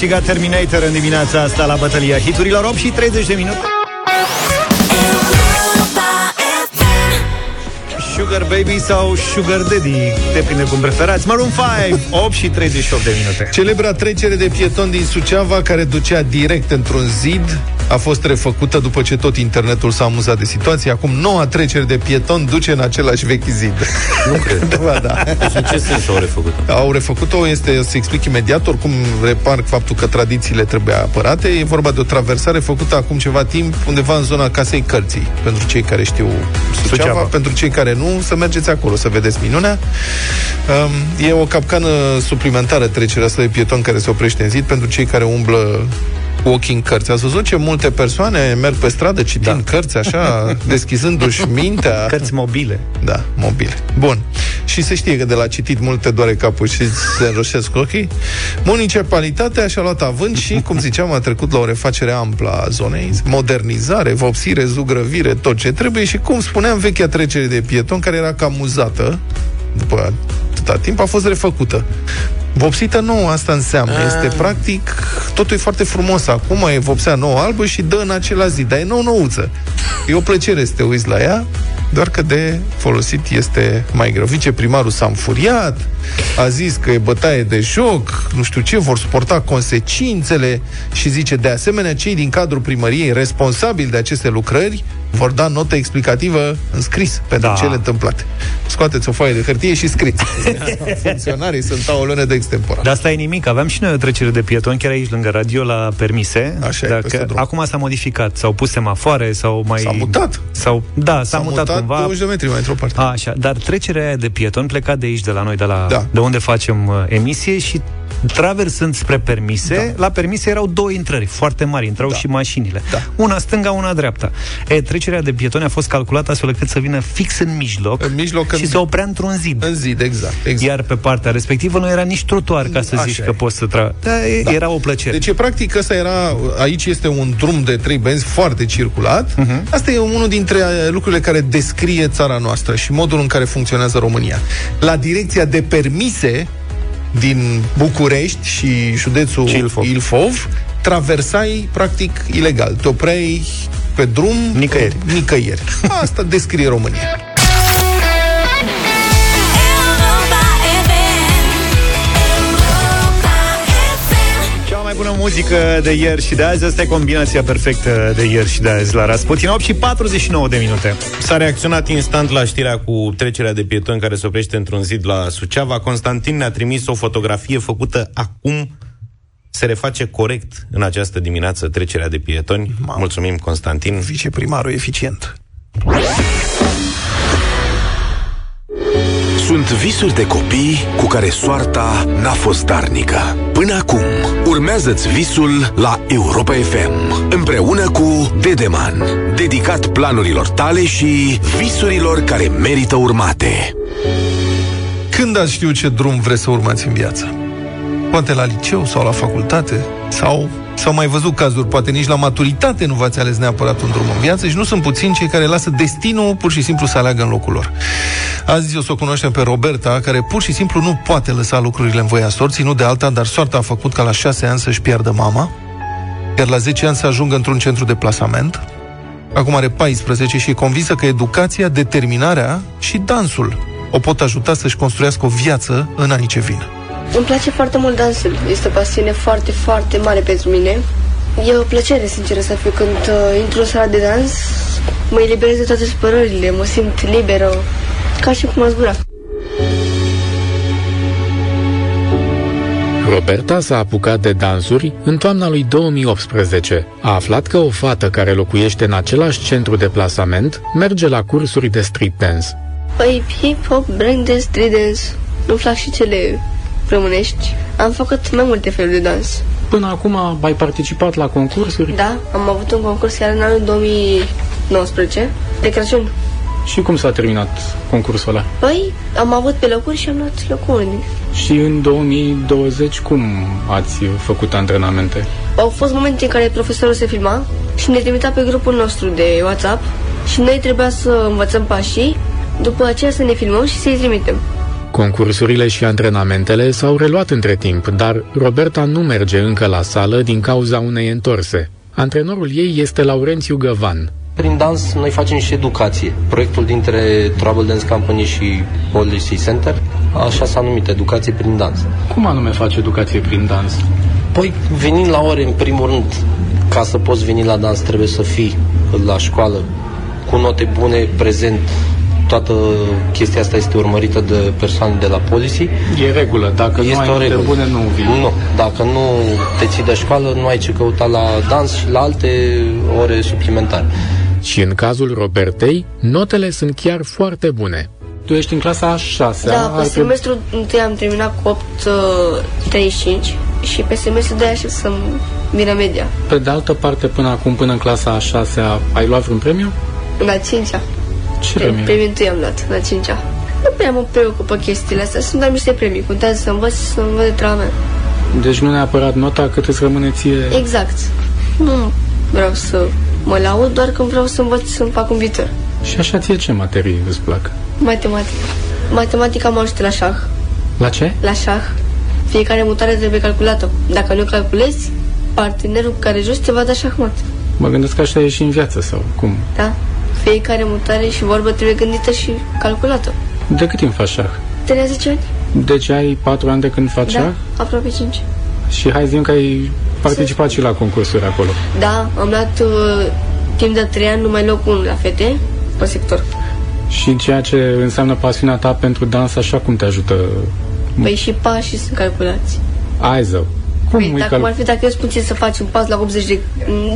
Câștigat Terminator în dimineața asta la bătălia hiturilor 8 și 30 de minute. Sugar Baby sau Sugar Daddy, depinde cum preferați. Maroon 5, 8 și 38 de minute. Celebra trecere de pieton din Suceava, care ducea direct într-un zid, a fost refăcută după ce tot internetul s-a amuzat de situație. Acum noua trecere de pieton duce în același vechi zid. Nu cred. ba, da. Deci în ce sens au refăcut-o? Au refăcut-o, este, să explic imediat, oricum reparc faptul că tradițiile trebuie apărate. E vorba de o traversare făcută acum ceva timp undeva în zona Casei Cărții, pentru cei care știu Suceava, Suceava. pentru cei care nu, să mergeți acolo să vedeți minunea. Um, e o capcană suplimentară trecerea asta de pieton care se oprește în zid pentru cei care umblă cu ochii în cărți. Ați văzut ce multe persoane merg pe stradă citind da. cărți așa, deschizându-și mintea? Cărți mobile. Da, mobile. Bun. Și se știe că de la citit multe doare capul și se înroșesc ochii. Municipalitatea și-a luat avânt și, cum ziceam, a trecut la o refacere amplă a zonei, modernizare, vopsire, zugrăvire, tot ce trebuie și, cum spuneam, vechea trecere de pieton, care era cam uzată, după atâta timp, a fost refăcută. Vopsită nouă, asta înseamnă. Ah. Este practic, totul e foarte frumos. Acum e vopsea nouă albă și dă în același zi, dar e nou nouță. E o plăcere să te uiți la ea, doar că de folosit este mai greu. Viceprimarul s-a înfuriat, a zis că e bătaie de joc, nu știu ce, vor suporta consecințele și zice, de asemenea, cei din cadrul primăriei responsabili de aceste lucrări vor da notă explicativă în scris pentru Da. cele întâmplate. Scoateți o foaie de hârtie și scriți. Funcționarii sunt o lună de extempora. Dar asta e nimic, aveam și noi o trecere de pieton chiar aici lângă radio la permise. Așa e, peste drum. acum s-a modificat, s-au pus semafoare sau mai S-a mutat. Sau da, s-a, S-a mutat, mutat cumva. 20 de metri mai într-o parte. A, așa, dar trecerea aia de pieton pleca de aici de la noi, de la Da. de unde facem uh, emisie și traversând spre permise, la permise erau două intrări foarte mari, intrau Da. și mașinile. Da. Una stânga, una dreapta. E, trecerea de pietoni a fost calculată astfel încât să vină fix în mijloc, În mijloc, și în- să oprea într-un zid. În zid, exact. exact. Iar pe partea respectivă nu era nici trotuar ca să Așa zici e. că poți să tra... Da, e, Da. era o plăcere. Deci, e, practic, ăsta era, aici este un drum de trei benzi foarte circulat. Uh-huh. Asta e unul dintre uh, lucrurile care descrie țara noastră și modul în care funcționează România. La direcția de permise din București și județul Și Ilfov. Ilfov, traversai, practic, ilegal. Te opreai pe drum... Nicăieri. Nicăieri. Asta descrie România. Muzică de ieri și de azi Asta e combinația perfectă de ieri și de azi La Rasputin 8 și 49 de minute S-a reacționat instant la știrea cu trecerea de pietoni care se oprește într-un zid la Suceava. Constantin ne-a trimis o fotografie făcută acum. Se reface corect în această dimineață trecerea de pietoni. Mulțumim, Constantin. Viceprimarul eficient. Sunt visuri de copii cu care soarta n-a fost darnică. Până acum, urmează-ți visul la Europa FM, împreună cu Dedeman, dedicat planurilor tale și visurilor care merită urmate. Când ați știut ce drum vreți să urmați în viață? Poate la liceu sau la facultate? Sau s-au mai văzut cazuri, poate nici la maturitate nu v-ați ales neapărat un drum în viață și nu sunt puțini cei care lasă destinul pur și simplu să aleagă în locul lor. Azi o să o cunoaștem pe Roberta, care pur și simplu nu poate lăsa lucrurile în voia sorții, nu de alta, dar soarta a făcut ca la șase ani să-și piardă mama, iar la 10 ani să ajungă într-un centru de plasament. Acum are 14 și e convinsă că educația, determinarea și dansul o pot ajuta să-și construiască o viață în anii ce vin. Îmi place foarte mult dansul. Este o pasiune foarte, foarte mare pentru mine. E o plăcere, sinceră să fiu, când uh, intru în sala de dans, mă eliberez de toate supărările, mă simt liberă, ca și cum aș zbura. Roberta s-a apucat de dansuri în toamna lui 2018. A aflat că o fată care locuiește în același centru de plasament merge la cursuri de street dance. Păi, hip-hop, breakdance, street dance, nu plac și cele românești. Am făcut mai multe feluri de dans. Până acum ai participat la concursuri Da, am avut un concurs chiar în anul 2019, de Crăciun. și cum s-a terminat concursul ăla? Păi, am avut pe locuri și am luat locul unic. Și în 2020 cum ați făcut antrenamente? Au fost momente în care profesorul se filma și ne trimitea pe grupul nostru de WhatsApp și noi trebuia să învățăm pașii, după aceea să ne filmăm și să-i trimitem. Concursurile și antrenamentele s-au reluat între timp, dar Roberta nu merge încă la sală din cauza unei întorse. Antrenorul ei este Laurențiu Găvan, prin dans noi facem și educație. Proiectul dintre Trouble Dance Company și Policy Center, așa s-a numit, educație prin dans. Cum anume faci educație prin dans? Păi, venind la ore, în primul rând, ca să poți veni la dans, trebuie să fii la școală cu note bune, prezent. Toată chestia asta este urmărită de persoane de la poliție. E regulă. Dacă este nu ai note regulă. bune, nu vii. Nu. Dacă nu te ții de școală, nu ai ce căuta la dans și la alte ore suplimentare. Și în cazul Robertei, notele sunt chiar foarte bune. Tu ești în clasa a 6 Da, pe semestrul întâi am terminat cu 8.35 uh, și pe semestrul de așa să vină media. Pe de altă parte, până acum, până în clasa a 6 ai luat vreun premiu? La 5-a. Ce premiu? Premiul întâi am luat, la 5-a. Nu prea mă preocup pe chestiile astea, sunt doar niște premii, contează să învăț și să învăț de treaba mea. Deci nu neapărat nota, cât îți rămâne ție... Exact. Nu vreau să mă laud, doar când vreau să învăț să-mi fac un viitor. Și așa ție ce materii îți plac? Matematica. Matematica mă ajută la șah. La ce? La șah. Fiecare mutare trebuie calculată. Dacă nu calculezi, partenerul care joci te va da șahmat. Mă gândesc că așa e și în viață sau cum? Da. Fiecare mutare și vorbă trebuie gândită și calculată. De cât timp faci șah? De 10 ani. Deci ai 4 ani de când faci da, șah? aproape 5. Și hai zi că ai participat și la concursuri acolo. Da, am luat uh, timp de 3 ani numai locul 1 la fete pe sector. Și ceea ce înseamnă pasiunea ta pentru dans, așa cum te ajută? Păi și pașii sunt calculați. Ai zău. Cum păi, dacă cal... ar fi, dacă eu spun ce să faci un pas la 80 de,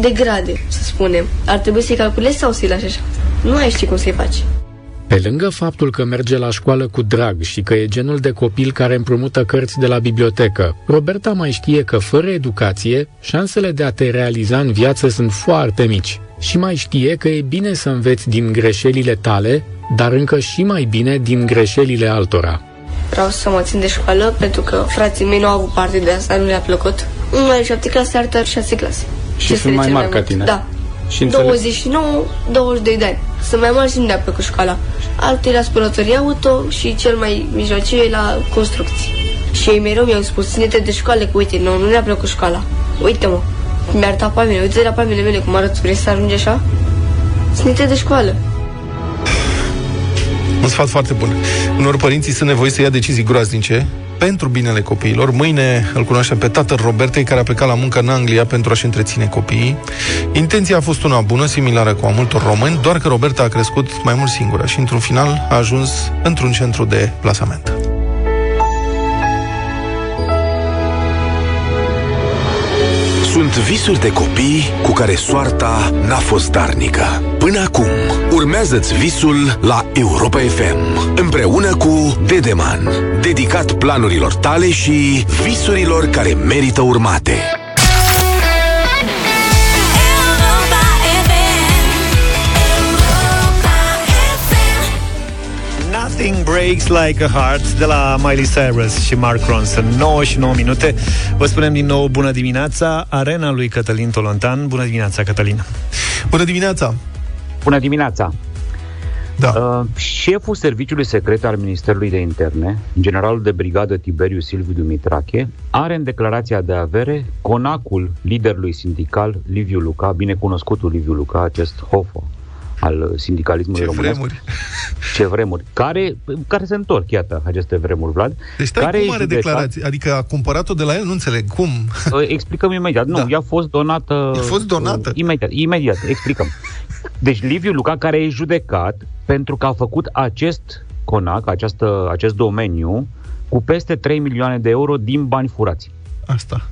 de grade, să spunem, ar trebui să-i calculezi sau să-i lași așa? Nu ai ști cum să-i faci. Pe lângă faptul că merge la școală cu drag și că e genul de copil care împrumută cărți de la bibliotecă, Roberta mai știe că fără educație, șansele de a te realiza în viață sunt foarte mici. Și mai știe că e bine să înveți din greșelile tale, dar încă și mai bine din greșelile altora. Vreau să mă țin de școală pentru că frații mei nu au avut parte de asta, nu le-a plăcut. Unul are șapte clase, altul are șase clase. Și Ce sunt mai mari ca tine. Da. Și 29, 22 de ani. Sunt mai mari și nu le-a plăcut școala. Altul la spălătorie auto și cel mai mijlociu e la construcții. Și ei mereu mi-au spus, ține-te de școală, că uite, nu, nu le-a plăcut școala. Uite-mă, mi-a arătat pe mine, uite la pe mine, cum arăt, vrei să ajungi așa? Ține-te de școală. Un sfat foarte bun. Unor părinții sunt nevoiți să ia decizii groaznice pentru binele copiilor. Mâine îl cunoaștem pe tatăl Robertei, care a plecat la muncă în Anglia pentru a-și întreține copiii. Intenția a fost una bună, similară cu a multor români, doar că Roberta a crescut mai mult singură și, într-un final, a ajuns într-un centru de plasament. Sunt visuri de copii cu care soarta n-a fost darnică. Până acum, urmează-ți visul la Europa FM, împreună cu Dedeman, dedicat planurilor tale și visurilor care merită urmate. Nothing Breaks Like a Heart de la Miley Cyrus și Mark Ronson. 9 și 9 minute. Vă spunem din nou bună dimineața Arena lui Cătălin Tolontan. Bună dimineața, Cătălin. Bună dimineața Bună dimineața da. Uh, șeful Serviciului Secret al Ministerului de Interne, generalul de brigadă Tiberiu Silviu Dumitrache, are în declarația de avere conacul liderului sindical Liviu Luca, binecunoscutul Liviu Luca, acest hofo al sindicalismului Ce românesc. vremuri! Ce vremuri! Care, care se întorc, iată, aceste vremuri, Vlad. Deci stai, care cum are judecat... declarație? Adică a cumpărat-o de la el? Nu înțeleg. Cum? Explicăm imediat. Nu, da. ea a fost donată... A fost donată? Imediat, imediat, explicăm. Deci Liviu Luca, care e judecat pentru că a făcut acest conac, această, acest domeniu, cu peste 3 milioane de euro din bani furați. Asta.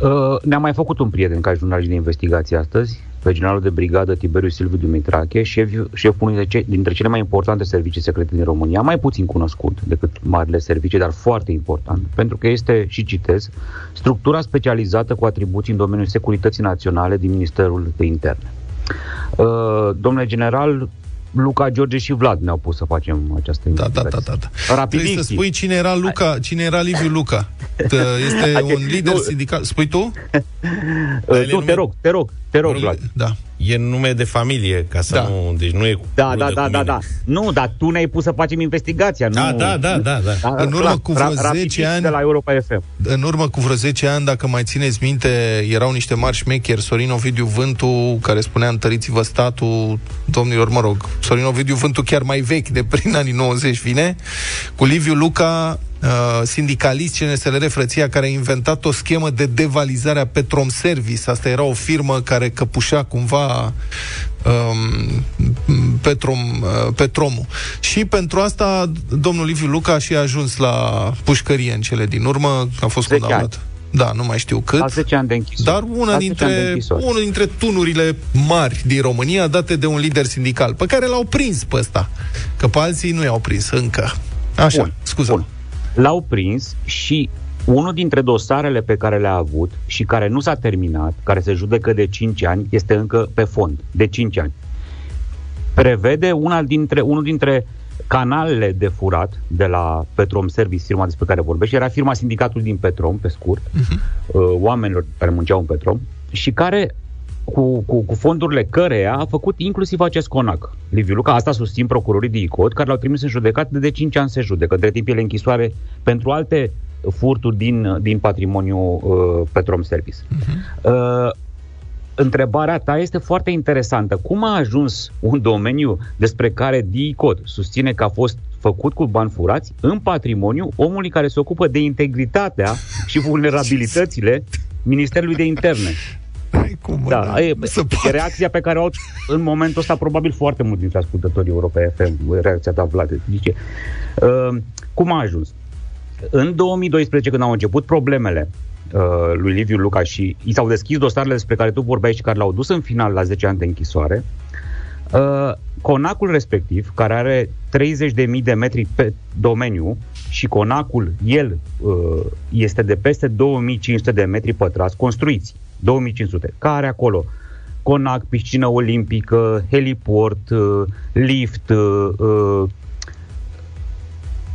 Uh, ne-a mai făcut un prieten ca jurnalist de investigație astăzi, pe generalul de brigadă Tiberiu Silviu Dumitrache, șef, șeful unui dintre cele mai importante servicii secrete din România, mai puțin cunoscut decât marile servicii, dar foarte important, pentru că este, și citez, structura specializată cu atribuții în domeniul securității naționale din Ministerul de Interne. Uh, domnule general, Luca, George și Vlad ne-au pus să facem această da, da, da, da, da. Rapid. Trebuie să spui cine era Luca, cine era Liviu Luca. Este un lider sindical. Spui tu? tu, te rog, te rog, te rog, Vlad. Da. E nume de familie, ca să Da. nu... Deci nu e cu Da, rudă da, cu da, da, mine. da. Nu, dar tu ne-ai pus să facem investigația. Da, nu... da, da, da, da. În urmă cu vreo 10 ani- De la Europa FM. În urmă cu vreo 10 ani, dacă mai țineți minte, erau niște mari șmecheri, Sorin Ovidiu Vântu, care spunea întăriți-vă statul, domnilor, mă rog, Sorin Ovidiu Vântu chiar mai vechi, de prin anii 90 vine, cu Liviu Luca, uh, sindicalist CNSLR Frăția, care a inventat o schemă de devalizare a Petrom Service. Asta era o firmă care căpușea cumva um, Petrom, uh, Petromul. Și pentru asta domnul Liviu Luca și a ajuns la pușcărie în cele din urmă, a fost 10 condamnat. Da, nu mai știu cât. La 10 ani de închisoare. Dar una La 10 ani de dintre, închisoare. unul dintre tunurile mari din România date de un lider sindical, pe care l-au prins pe ăsta. Că pe alții nu i-au prins încă. Așa, Bun, scuză bun. L-au prins și unul dintre dosarele pe care le-a avut și care nu s-a terminat, care se judecă de 5 ani, este încă pe fond, de 5 ani. Prevede una dintre, unul dintre canalele de furat de la Petrom Service, firma despre care vorbești, era firma sindicatului din Petrom, pe scurt, uh, oamenilor care munceau în Petrom, și care cu, cu, cu fondurile căreia a făcut inclusiv acest conac. Liviu Luca, asta susțin procurorii de ICOT, care l-au trimis în judecat de, de 5 ani se judecă, între timp el e în închisoare pentru alte furturi din, din patrimoniul uh, Petrom Service. Uh, întrebarea ta este foarte interesantă. Cum a ajuns un domeniu despre care DICOT susține că a fost făcut cu bani furați în patrimoniu omului care se ocupă de integritatea și vulnerabilitățile Ministerului de Interne? Cum, da, e, e reacția pe care o au în momentul ăsta probabil foarte mulți dintre ascultătorii Europa FM, reacția ta, Vlad, zice. Uh, cum a ajuns? În 2012, când au început problemele uh, lui Liviu Luca și i s-au deschis dosarele despre care tu vorbeai și care l-au dus în final la 10 ani de închisoare, uh, conacul respectiv, care are 30.000 de metri pe domeniu și conacul, el, uh, este de peste 2500 de metri pătrați construiți, 2500, care acolo? Conac, piscină olimpică, heliport, uh, lift, uh, uh,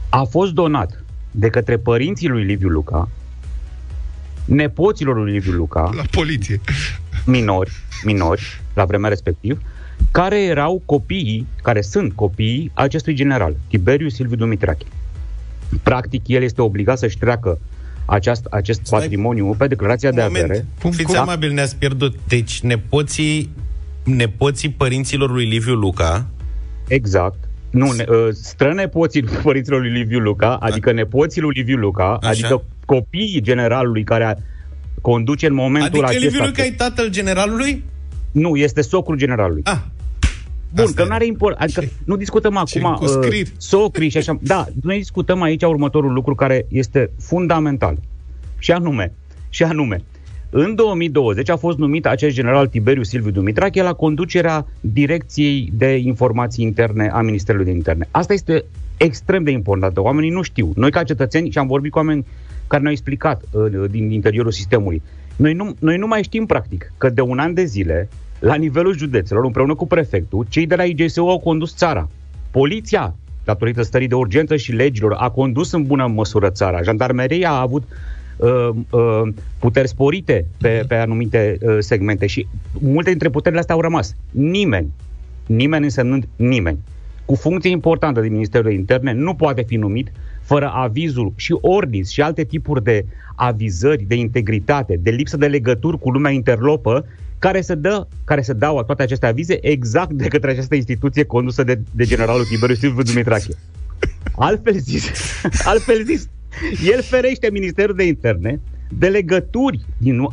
a fost donat de către părinții lui Liviu Luca, nepoților lui Liviu Luca, La poliție. minori, minori, la vremea respectiv, care erau copiii, care sunt copiii acestui general, Tiberiu Silviu Dumitrache. Practic, el este obligat să-și treacă aceast, acest Stai. patrimoniu pe declarația de avere. Fiți amabil, ne-ați pierdut. Deci nepoții, nepoții părinților lui Liviu Luca Exact. Nu, ne, uh, strănepoții părinților lui Liviu Luca, adică nepoții lui Liviu Luca, Așa. adică copiii generalului care a, conduce în momentul Adică acesta. Liviu Luca e tatăl generalului? Nu, este socrul generalului. Ah. Bun, Asta că era. nu are import. Adică nu discutăm Ce acum cu scrir. uh, socrii și așa. Da, noi discutăm aici următorul lucru care este fundamental. Și anume, și anume, în 2020 a fost numit acest general Tiberiu Silviu Dumitrache la conducerea Direcției de Informații Interne a Ministerului de Interne. Asta este extrem de importantă. Oamenii nu știu. Noi ca cetățeni, și am vorbit cu oameni care ne-au explicat uh, din interiorul sistemului, noi nu, noi nu mai știm practic că de un an de zile, la nivelul județelor, împreună cu prefectul, cei de la IGSU au condus țara. Poliția, datorită stării de urgență și legilor, a condus în bună măsură țara. Jandarmeria a avut uh, uh, puteri sporite pe, pe anumite uh, segmente și multe dintre puterile astea au rămas. Nimeni, nimeni însemnând nimeni, cu funcție importantă din Ministerul de Interne nu poate fi numit fără avizul și ordis și alte tipuri de avizări de integritate, de lipsă de legături cu lumea interlopă, care se, dă, care se dau toate aceste avize exact de către această instituție condusă de, de generalul Tiberiu Silviu Dumitrache. Altfel zis, altfel zis, el ferește Ministerul de Interne de legături din,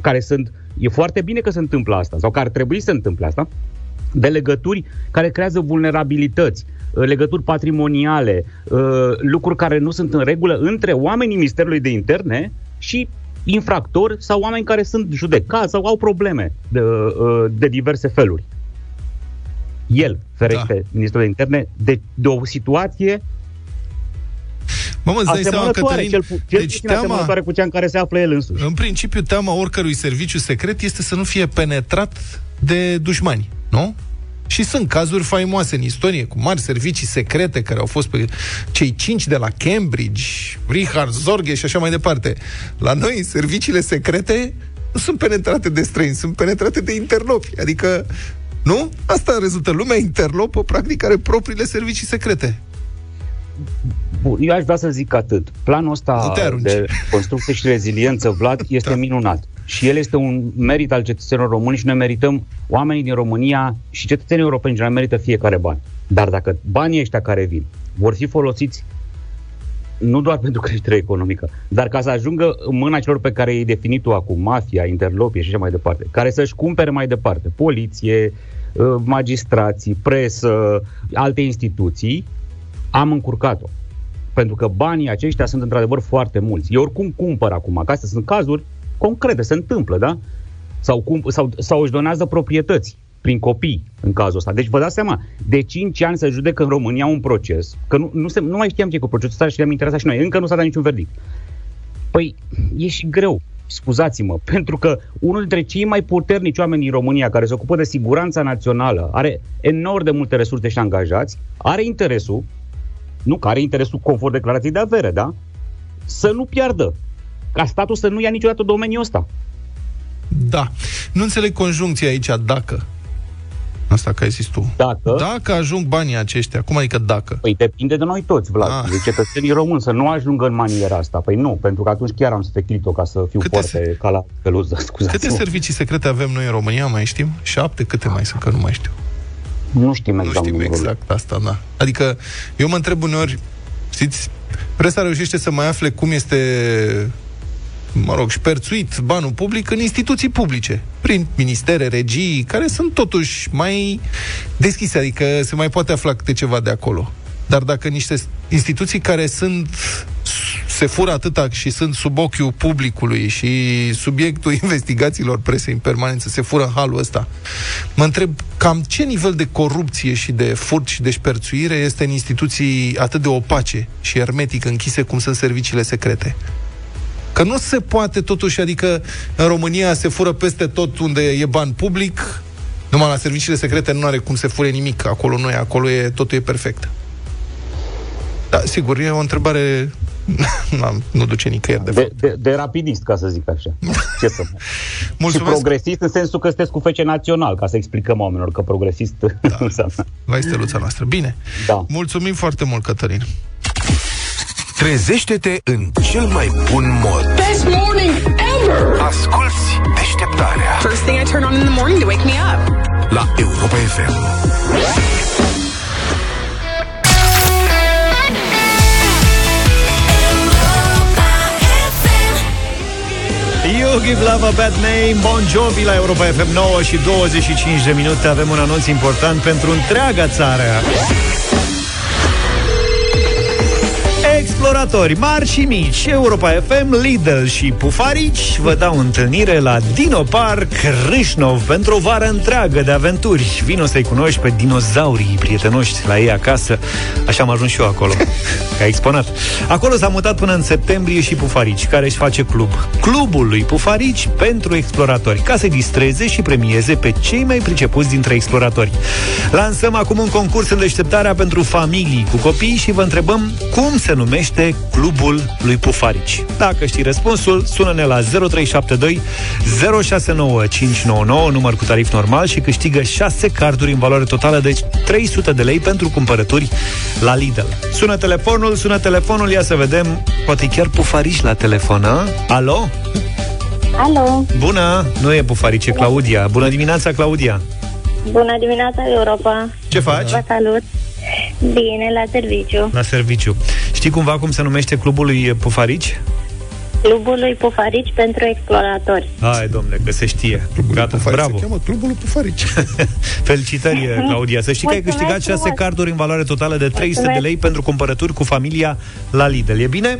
care sunt, e foarte bine că se întâmplă asta, sau că ar trebui să se întâmple asta, de legături care creează vulnerabilități, uh, legături patrimoniale, uh, lucruri care nu sunt în regulă între oamenii Ministerului de Interne și infractori sau oameni care sunt judecați sau au probleme de, uh, de diverse feluri. El ferește da. Ministerul de Interne de, de o situație Mamă, îți dai seama, asemănătoare, Cătălin, cel, pu- cel deci puțin teama- asemănătoare cu cea în care se află el însuși. În principiu, teama oricărui serviciu secret este să nu fie penetrat de dușmani, nu? Și sunt cazuri faimoase în istorie, cu mari servicii secrete care au fost pe cei cinci de la Cambridge, Richard Zorge și așa mai departe. La noi, serviciile secrete nu sunt penetrate de străini, sunt penetrate de interlopi. Adică, nu? Asta rezultă. Lumea interlopă, practic, are propriile servicii secrete. Bun, eu aș vrea să zic atât. Planul ăsta de construcție și reziliență, Vlad, este da. minunat. Și el este un merit al cetățenilor români și noi merităm, oamenii din România și cetățenii europeni general merită fiecare bani. Dar dacă banii ăștia care vin vor fi folosiți nu doar pentru creșterea economică, dar ca să ajungă în mâna celor pe care i-ai definit tu acum, mafia, interlopie și așa mai departe, care să-și cumpere mai departe poliție, ă, magistrații, presă, alte instituții, am încurcat-o. Pentru că banii aceștia sunt într-adevăr foarte mulți. Eu oricum cumpăr acum, că astea sunt cazuri concrete, se întâmplă, da? Sau, cum, sau, sau își donează proprietăți prin copii, în cazul ăsta. Deci vă dați seama, de 5 ani se judecă în România un proces, că nu, nu, se, nu mai știam ce cu procesul ăsta și le-am interesat și noi, încă nu s-a dat niciun verdict. Păi, e și greu, scuzați-mă, pentru că unul dintre cei mai puternici oameni din România care se ocupă de siguranța națională, are enorm de multe resurse și angajați, are interesul, nu, că are interesul conform declarației de avere, da? Să nu piardă. Ca statul să nu ia niciodată domeniul ăsta. Da. Nu înțeleg conjuncția aici, dacă. Asta că ai zis tu. Dacă? Dacă ajung banii aceștia, cum adică dacă? Păi depinde de noi toți, Vlad, ah. de cetățenii români, să nu ajungă în maniera asta. Păi nu, pentru că atunci chiar am să te o ca să fiu câte foarte se... ca la peluză, scuzați Câte servicii secrete avem noi în România, mai știm? Șapte? Câte mai sunt, că nu mai știu. Nu știm exact. Nu știm exact asta, da. Adică eu mă întreb uneori, știți, presa reușește să mai afle cum este mă rog, șperțuit banul public în instituții publice, prin ministere, regii, care sunt totuși mai deschise, adică se mai poate afla câte ceva de acolo. Dar dacă niște instituții care sunt se fură atâta și sunt sub ochiul publicului și subiectul investigațiilor presei în permanență se fură în halul ăsta, mă întreb cam ce nivel de corupție și de furt și de șperțuire este în instituții atât de opace și hermetic închise cum sunt serviciile secrete. Că nu se poate totuși, adică în România se fură peste tot unde e ban public, numai la serviciile secrete nu are cum se fure nimic, acolo nu e, acolo e, totul e perfect. Da, sigur, e o întrebare nu duce nicăieri, de, de, de, de rapidist, ca să zic așa. Ce să Mulțumesc. Și progresist în sensul că sunteți cu fece național, ca să explicăm oamenilor că progresist da. înseamnă. Vai steluța noastră. Bine. Da. Mulțumim foarte mult, Cătălin. Trezește-te în cel mai bun mod. Best morning ever! Asculți deșteptarea. First thing I turn on in the morning to wake me up. La Europa FM. You give love a bad name Bon Jovi la Europa FM 9 și 25 de minute. Avem un anunț important pentru întreaga țară Exploratori mari și mici, Europa FM, Lidl și Pufarici vă dau întâlnire la Dino Park Râșnov pentru o vară întreagă de aventuri. Vino să-i cunoști pe dinozaurii prietenoști la ei acasă. Așa am ajuns și eu acolo, ca exponat. Acolo s-a mutat până în septembrie și Pufarici, care își face club. Clubul lui Pufarici pentru exploratori, ca să distreze și premieze pe cei mai pricepuți dintre exploratori. Lansăm acum un concurs în deșteptarea pentru familii cu copii și vă întrebăm cum se numește Clubul lui Pufarici. Dacă știi răspunsul, sună-ne la 0372 069599, număr cu tarif normal și câștigă 6 carduri în valoare totală de 300 de lei pentru cumpărături la Lidl. Sună telefonul, sună telefonul, ia să vedem, poate chiar Pufarici la telefon, a? Alo? Alo! Bună! Nu e Pufarice, Claudia. Bună dimineața, Claudia! Bună dimineața, Europa! Ce faci? Vă salut! Bine, la serviciu. La serviciu. Știi cumva cum se numește clubul lui Pufarici? Clubul lui Pufarici pentru exploratori. Hai, domnule, că se știe. Clubul Gata, Pufarici bravo. Se cheamă Clubul Pufarici. Felicitări, Claudia. Să știi că ai câștigat 6 carduri în valoare totală de 300 Mulțumesc. de lei pentru cumpărături cu familia la Lidl. E bine?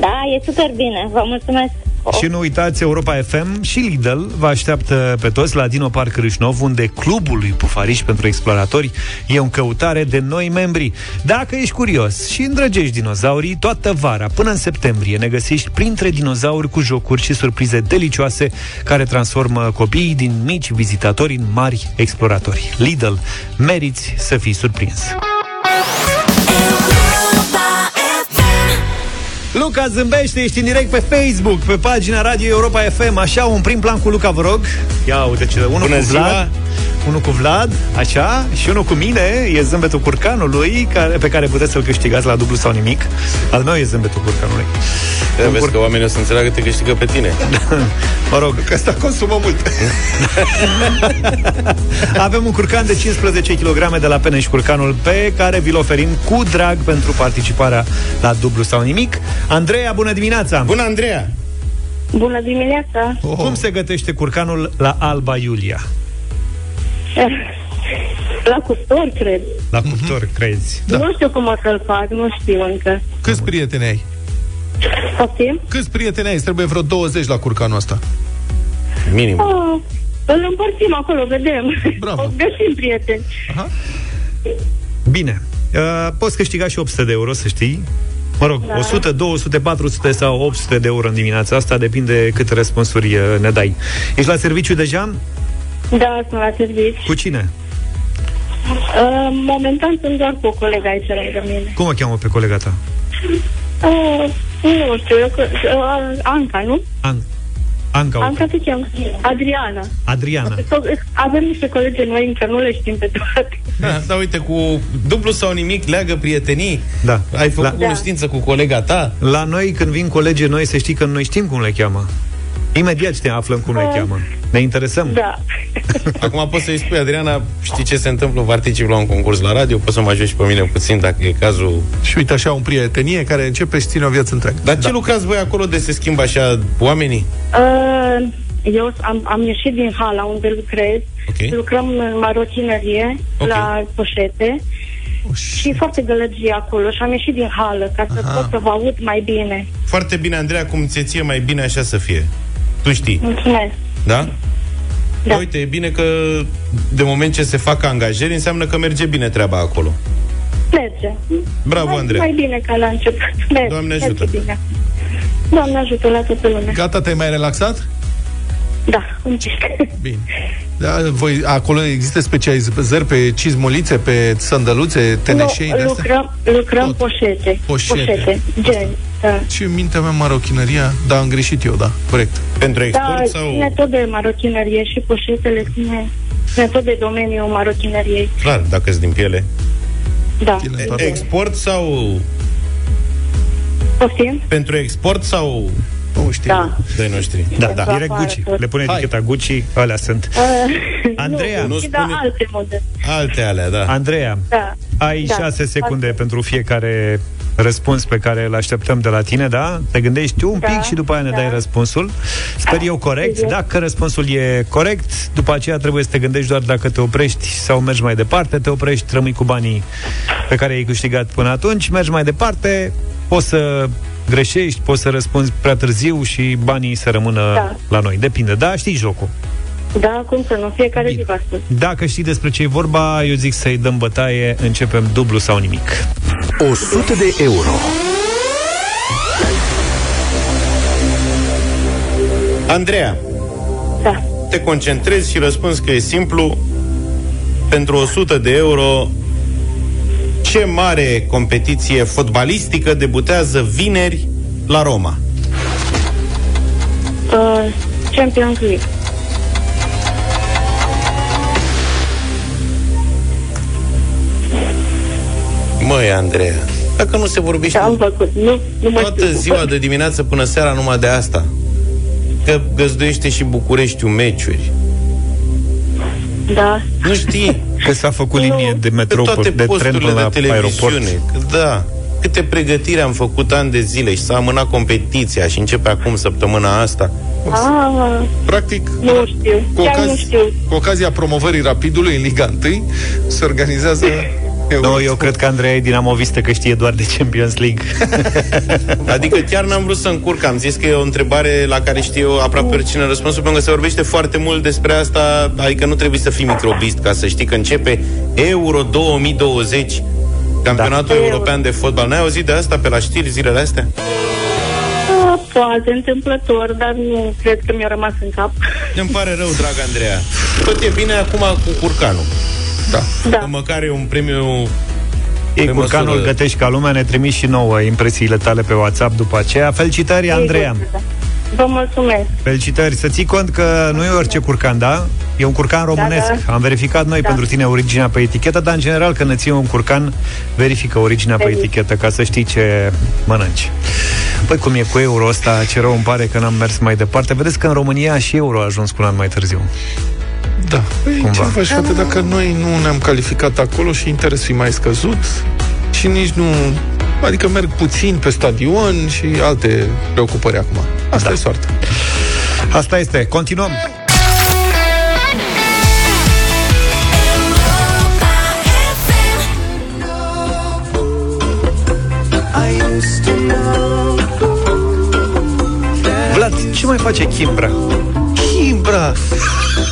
Da, e super bine. Vă mulțumesc. Și nu uitați, Europa FM și Lidl vă așteaptă pe toți la Dino Park Râșnov, unde clubul lui Pufariș pentru exploratori e în căutare de noi membri. Dacă ești curios și îndrăgești dinozaurii, toată vara, până în septembrie, ne găsești printre dinozauri cu jocuri și surprize delicioase care transformă copiii din mici vizitatori în mari exploratori. Lidl, meriți să fii surprins. Luca zâmbește, ești în direct pe Facebook, pe pagina Radio Europa FM. Așa, un prim plan cu Luca, vă rog. Ia uite ce, unul Bună cu Vlad, ziua! Unul cu Vlad, așa, și unul cu mine, e zâmbetul curcanului, care, pe care puteți să-l câștigați la dublu sau nimic. Al meu e zâmbetul curcanului. Ia vezi că oamenii o să înțeleagă că te câștigă pe tine. Mă rog. Că asta consumă mult. Avem un curcan de 15 kg de la Peneș Curcanul pe care vi-l oferim cu drag pentru participarea la dublu sau nimic. Andreea, bună dimineața! Bună, Andreea! Bună dimineața! Oh. Cum se gătește curcanul la Alba Iulia? La cuptor, cred. La cuptor, mm-hmm. crezi? Da. Nu știu cum o să-l fac, nu știu încă. Câți prieteni ai? Poftim? Câți prieteni ai? Îți trebuie vreo 20 la curcanul ăsta. Minim. Oh, îl împărțim acolo, vedem. Bravo. O găsim prieteni. Aha. Bine. Uh, poți câștiga și 800 de euro, să știi. Mă rog, Da. da. 100, 200, 400 sau 800 de euro în dimineața asta, depinde câte răspunsuri uh, ne dai. Ești la serviciu deja? Da, sunt la serviciu. Cu cine? Uh, momentan sunt doar cu o colegă aici lângă mine. Cum o cheamă pe colega ta? Uh, nu știu, eu, că- uh, Anca, nu? An- Anca. o Anca se cheamă. Adriana. Adriana. Avem niște colegi noi, încă nu le știm pe toate. Da, da, uite, cu dublu sau nimic leagă prietenii. Da. Ai făcut La- cunoștință cu colega ta. La noi, când vin colegii noi, să știi că noi știm cum le cheamă. Imediat știm, aflăm cum le Ah. cheamă. Ne interesăm. Da. Acum poți să-i spui, Adriana, știi ce se întâmplă? Particip la un concurs la radio, poți să mă ajut și pe mine puțin, dacă e cazul. Și uite așa, un prietenie care începe și ține o viață întreagă. Dar ce lucrați voi acolo de se schimbă așa oamenii? Uh, eu am, am ieșit din hala unde lucrez. Ok. Lucrăm în marochinerie, Ok. la poșete. Și e foarte gălăgie acolo și am ieșit din hală ca să Aha. pot să vă aud mai bine. Foarte bine, Andreea, cum ți ție mai bine așa să fie. Tu știi, Mulțumesc. da? Da. Uite, e bine că de moment ce se fac angajări, înseamnă că merge bine treaba acolo. Merge. Bravo, mai, Andreea. Mai bine ca la început. Merge, Doamne merge ajută. Bine. Doamne ajută la toată lumea. Gata, te-ai mai relaxat? Da, un pic. Bine. Da, voi, acolo există specializări pe cizmulițe, pe sandăluțe, teneșei de nu, astea? lucrăm, lucrăm poșete. Poșete. poșete. Gen. Da. Și în mintea mea marochinăria, da, am greșit eu, da, corect. Pentru Da, ține tot de marochinerie și poșetele ține, ține tot de domeniul marochineriei. Clar, dacă sunt din piele. Da. E- Export sau... Poftim? Pentru export sau... Nu știu. Da. Dai noștri. Da, Pentru da. Direct afară Gucci. tot. Le pune eticheta Gucci, alea sunt. Uh, Andreea. nu, Nu și da, spune- alte modele. Alte alea, da. Andreea, Da. ai Da. 6 secunde pentru fiecare răspuns pe care îl așteptăm de la tine, da? Te gândești un Da, pic și după aia ne da. dai răspunsul. Sper eu corect. sigur. Dacă răspunsul e corect, după aceea trebuie să te gândești doar dacă te oprești sau mergi mai departe. Te oprești, rămâi cu banii pe care i-ai câștigat până atunci, mergi mai departe, poți să greșești, poți să răspunzi prea târziu și banii să rămână Da. la noi. Depinde, da? Știi jocul. Da, cum să nu, fiecare zi vă ascult. Dacă știi despre ce e vorba, eu zic să-i dăm bătaie, începem dublu sau nimic. 100 de euro. Andreea, Da. te concentrezi și răspunzi că e simplu. Pentru 100 de euro, ce mare competiție fotbalistică debutează vineri la Roma? Uh, Champions League. Măi, Andreea, dacă nu se vorbește Am făcut. Nu, nu mă toată știu. ziua de dimineață până seara numai de asta, că găzduiește și Bucureștiul meciuri. Da. Nu știi? Că s-a făcut linie de metrou, Pe toate de tren posturile până de la aeroport. televiziune. Că Da. Câte pregătiri am făcut ani de zile și s-a amânat competiția și începe acum săptămâna asta. Ah, Practic, nu știu. cu, Chiar nu ocaz, știu. cu ocazia promovării Rapidului în Liga 1, se organizează Nu, eu cred că Andrei e dinamovistă că știe doar de Champions League. adică chiar n-am vrut să încurc, am zis că e o întrebare la care știu eu aproape oricine răspunsul, pentru că se vorbește foarte mult despre asta, adică nu trebuie să fii microbist ca să știi că începe Euro 2020, campionatul da. european de fotbal. N-ai auzit de asta pe la știri zilele astea? Poate întâmplător, dar nu cred că mi-a rămas în cap. Îmi pare rău, drag Andreea. Tot e bine acum cu curcanul. Da. da. Măcar e un premiu ei curcanul măsură... gătești ca lumea, ne trimiși și nouă impresiile tale pe WhatsApp după aceea. Felicitări, Andreea! Vă mulțumesc! Felicitări! Să ții cont că nu e orice curcan, da? E un curcan românesc. Da, da. Am verificat noi da. pentru tine originea pe etichetă, dar în general când îți un curcan, verifică originea Verific. pe etichetă ca să știi ce mănânci. Păi cum e cu euro ăsta, ce rău îmi pare că n-am mers mai departe. Vedeți că în România și euro a ajuns cu un an mai târziu. Da. Păi, Cumva. ce faci, frate, dacă noi nu ne-am calificat acolo și interesul e mai scăzut și nici nu... Adică merg puțin pe stadion și alte preocupări acum. Asta da. e soarta. Asta este. Continuăm. Vlad, ce mai face Kimbra? Kimbra!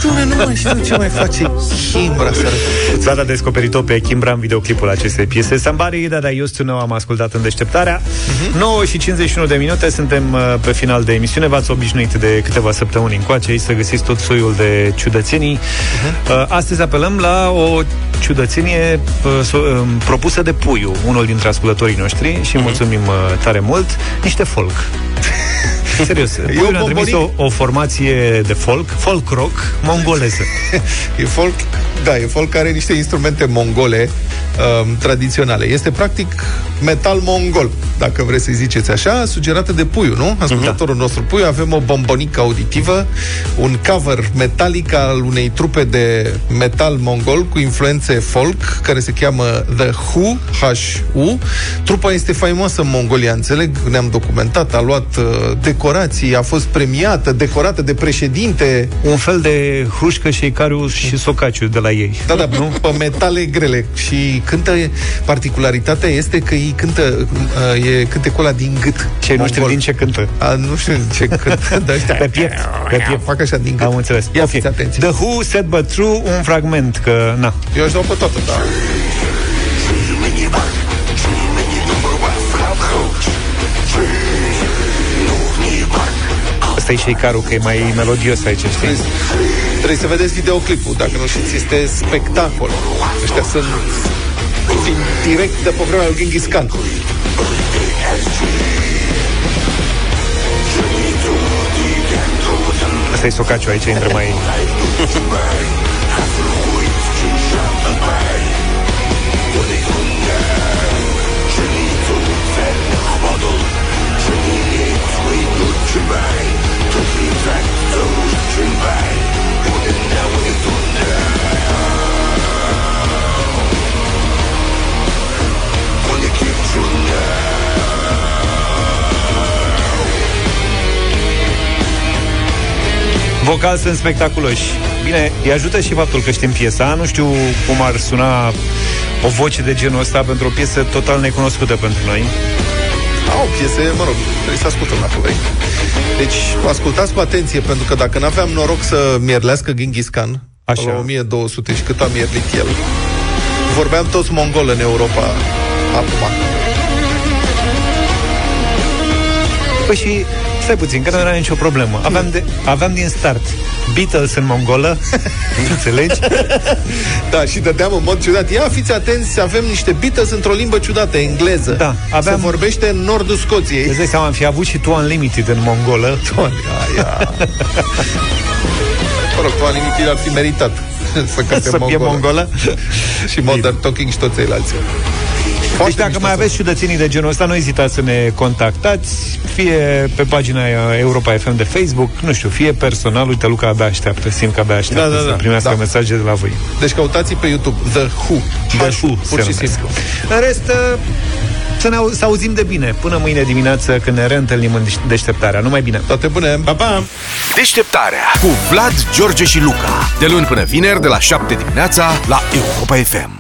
Doamne, nu mai știu ce mai face Kimbra să Vlad a descoperit-o pe Kimbra în videoclipul acestei piese Somebody That I Used To Know am ascultat în deșteptarea uh-huh. 9 și 51 de minute Suntem uh, pe final de emisiune V-ați obișnuit de câteva săptămâni încoace Aici să găsiți tot soiul de ciudățenii uh-huh. Astăzi apelăm la o ciudățenie uh, propusă de Puiu Unul dintre ascultătorii noștri Și uh-huh. mulțumim uh, tare mult Niște folk Serios, eu ne-a trimis o, o formație de folk, folk rock, mongoleză. e folk, da, e folk care are niște instrumente mongole um, tradiționale. Este practic metal mongol, dacă vreți să-i ziceți așa, sugerată de Puiu, nu? Ascultătorul da. nostru Puiu, avem o bombonică auditivă, un cover metalic al unei trupe de metal mongol cu influențe folk, care se cheamă The Hu, H-U. Trupa este faimoasă în Mongolia, înțeleg, ne-am documentat, a luat uh, decorații, a fost premiată, decorată de președinte. Un fel de hrușcă și Icariu și Socaciu de la ei. Da, da, nu? pe metale grele. Și cântă, particularitatea este că ei cântă, uh, e cântecul ăla din gât. Ce nu știu din ce cântă. A, nu știu din ce cântă, dar ăștia, pe piept, pe piept. Fac așa din gât. Am înțeles. Ia okay. fiți atenție. The Who Said But True, un fragment, că na. Eu aș dau pe toată, da. Asta e și carul, că e mai melodios aici, știi? Trebuie, trebuie să vedeți videoclipul, dacă nu știți, este spectacol. Ăștia sunt din direct de pe vremea lui Genghis Khan. Asta e socaciu, aici intră mai... Vocal sunt spectaculoși. Bine, îi ajută și faptul că știm piesa. Nu știu cum ar suna o voce de genul ăsta pentru o piesă total necunoscută pentru noi. Au piese, mă rog, trebuie să ascultăm înapoi. Deci, ascultați cu atenție, pentru că dacă n-aveam noroc să mierlească Genghis Khan, Așa. la 1200 și cât a mierlit el, vorbeam toți mongol în Europa acum. Păi și stai puțin, că nu era nicio problemă. Aveam, de, aveam din start Beatles în mongolă, înțelegi? da, și dădeam în mod ciudat. Ia, fiți atenți, avem niște Beatles într-o limbă ciudată, engleză. Da, aveam... Se vorbește în nordul Scoției. Îți dai seama, am fi avut și tu Unlimited în mongolă. Tu, aia. mă rog, tu Unlimited ar fi meritat să cânte să mongolă. Fie mongolă. și Modern Talking și toți ceilalți. Foarte deci dacă mai aveți ciudățenii de genul ăsta, nu ezitați să ne contactați, fie pe pagina Europa FM de Facebook, nu știu, fie personal, uite, Luca abia așteaptă, simt că abia așteaptă da, da, da, să primească da. mesaje de la voi. Deci căutați pe YouTube The Who. The Who, pur și simplu. În rest, uh, să ne au, să auzim de bine până mâine dimineață când ne reîntâlnim în deșteptarea. Numai bine! Toate bune! Pa, pa! Deșteptarea cu Vlad, George și Luca. De luni până vineri, de la 7 dimineața, la Europa FM.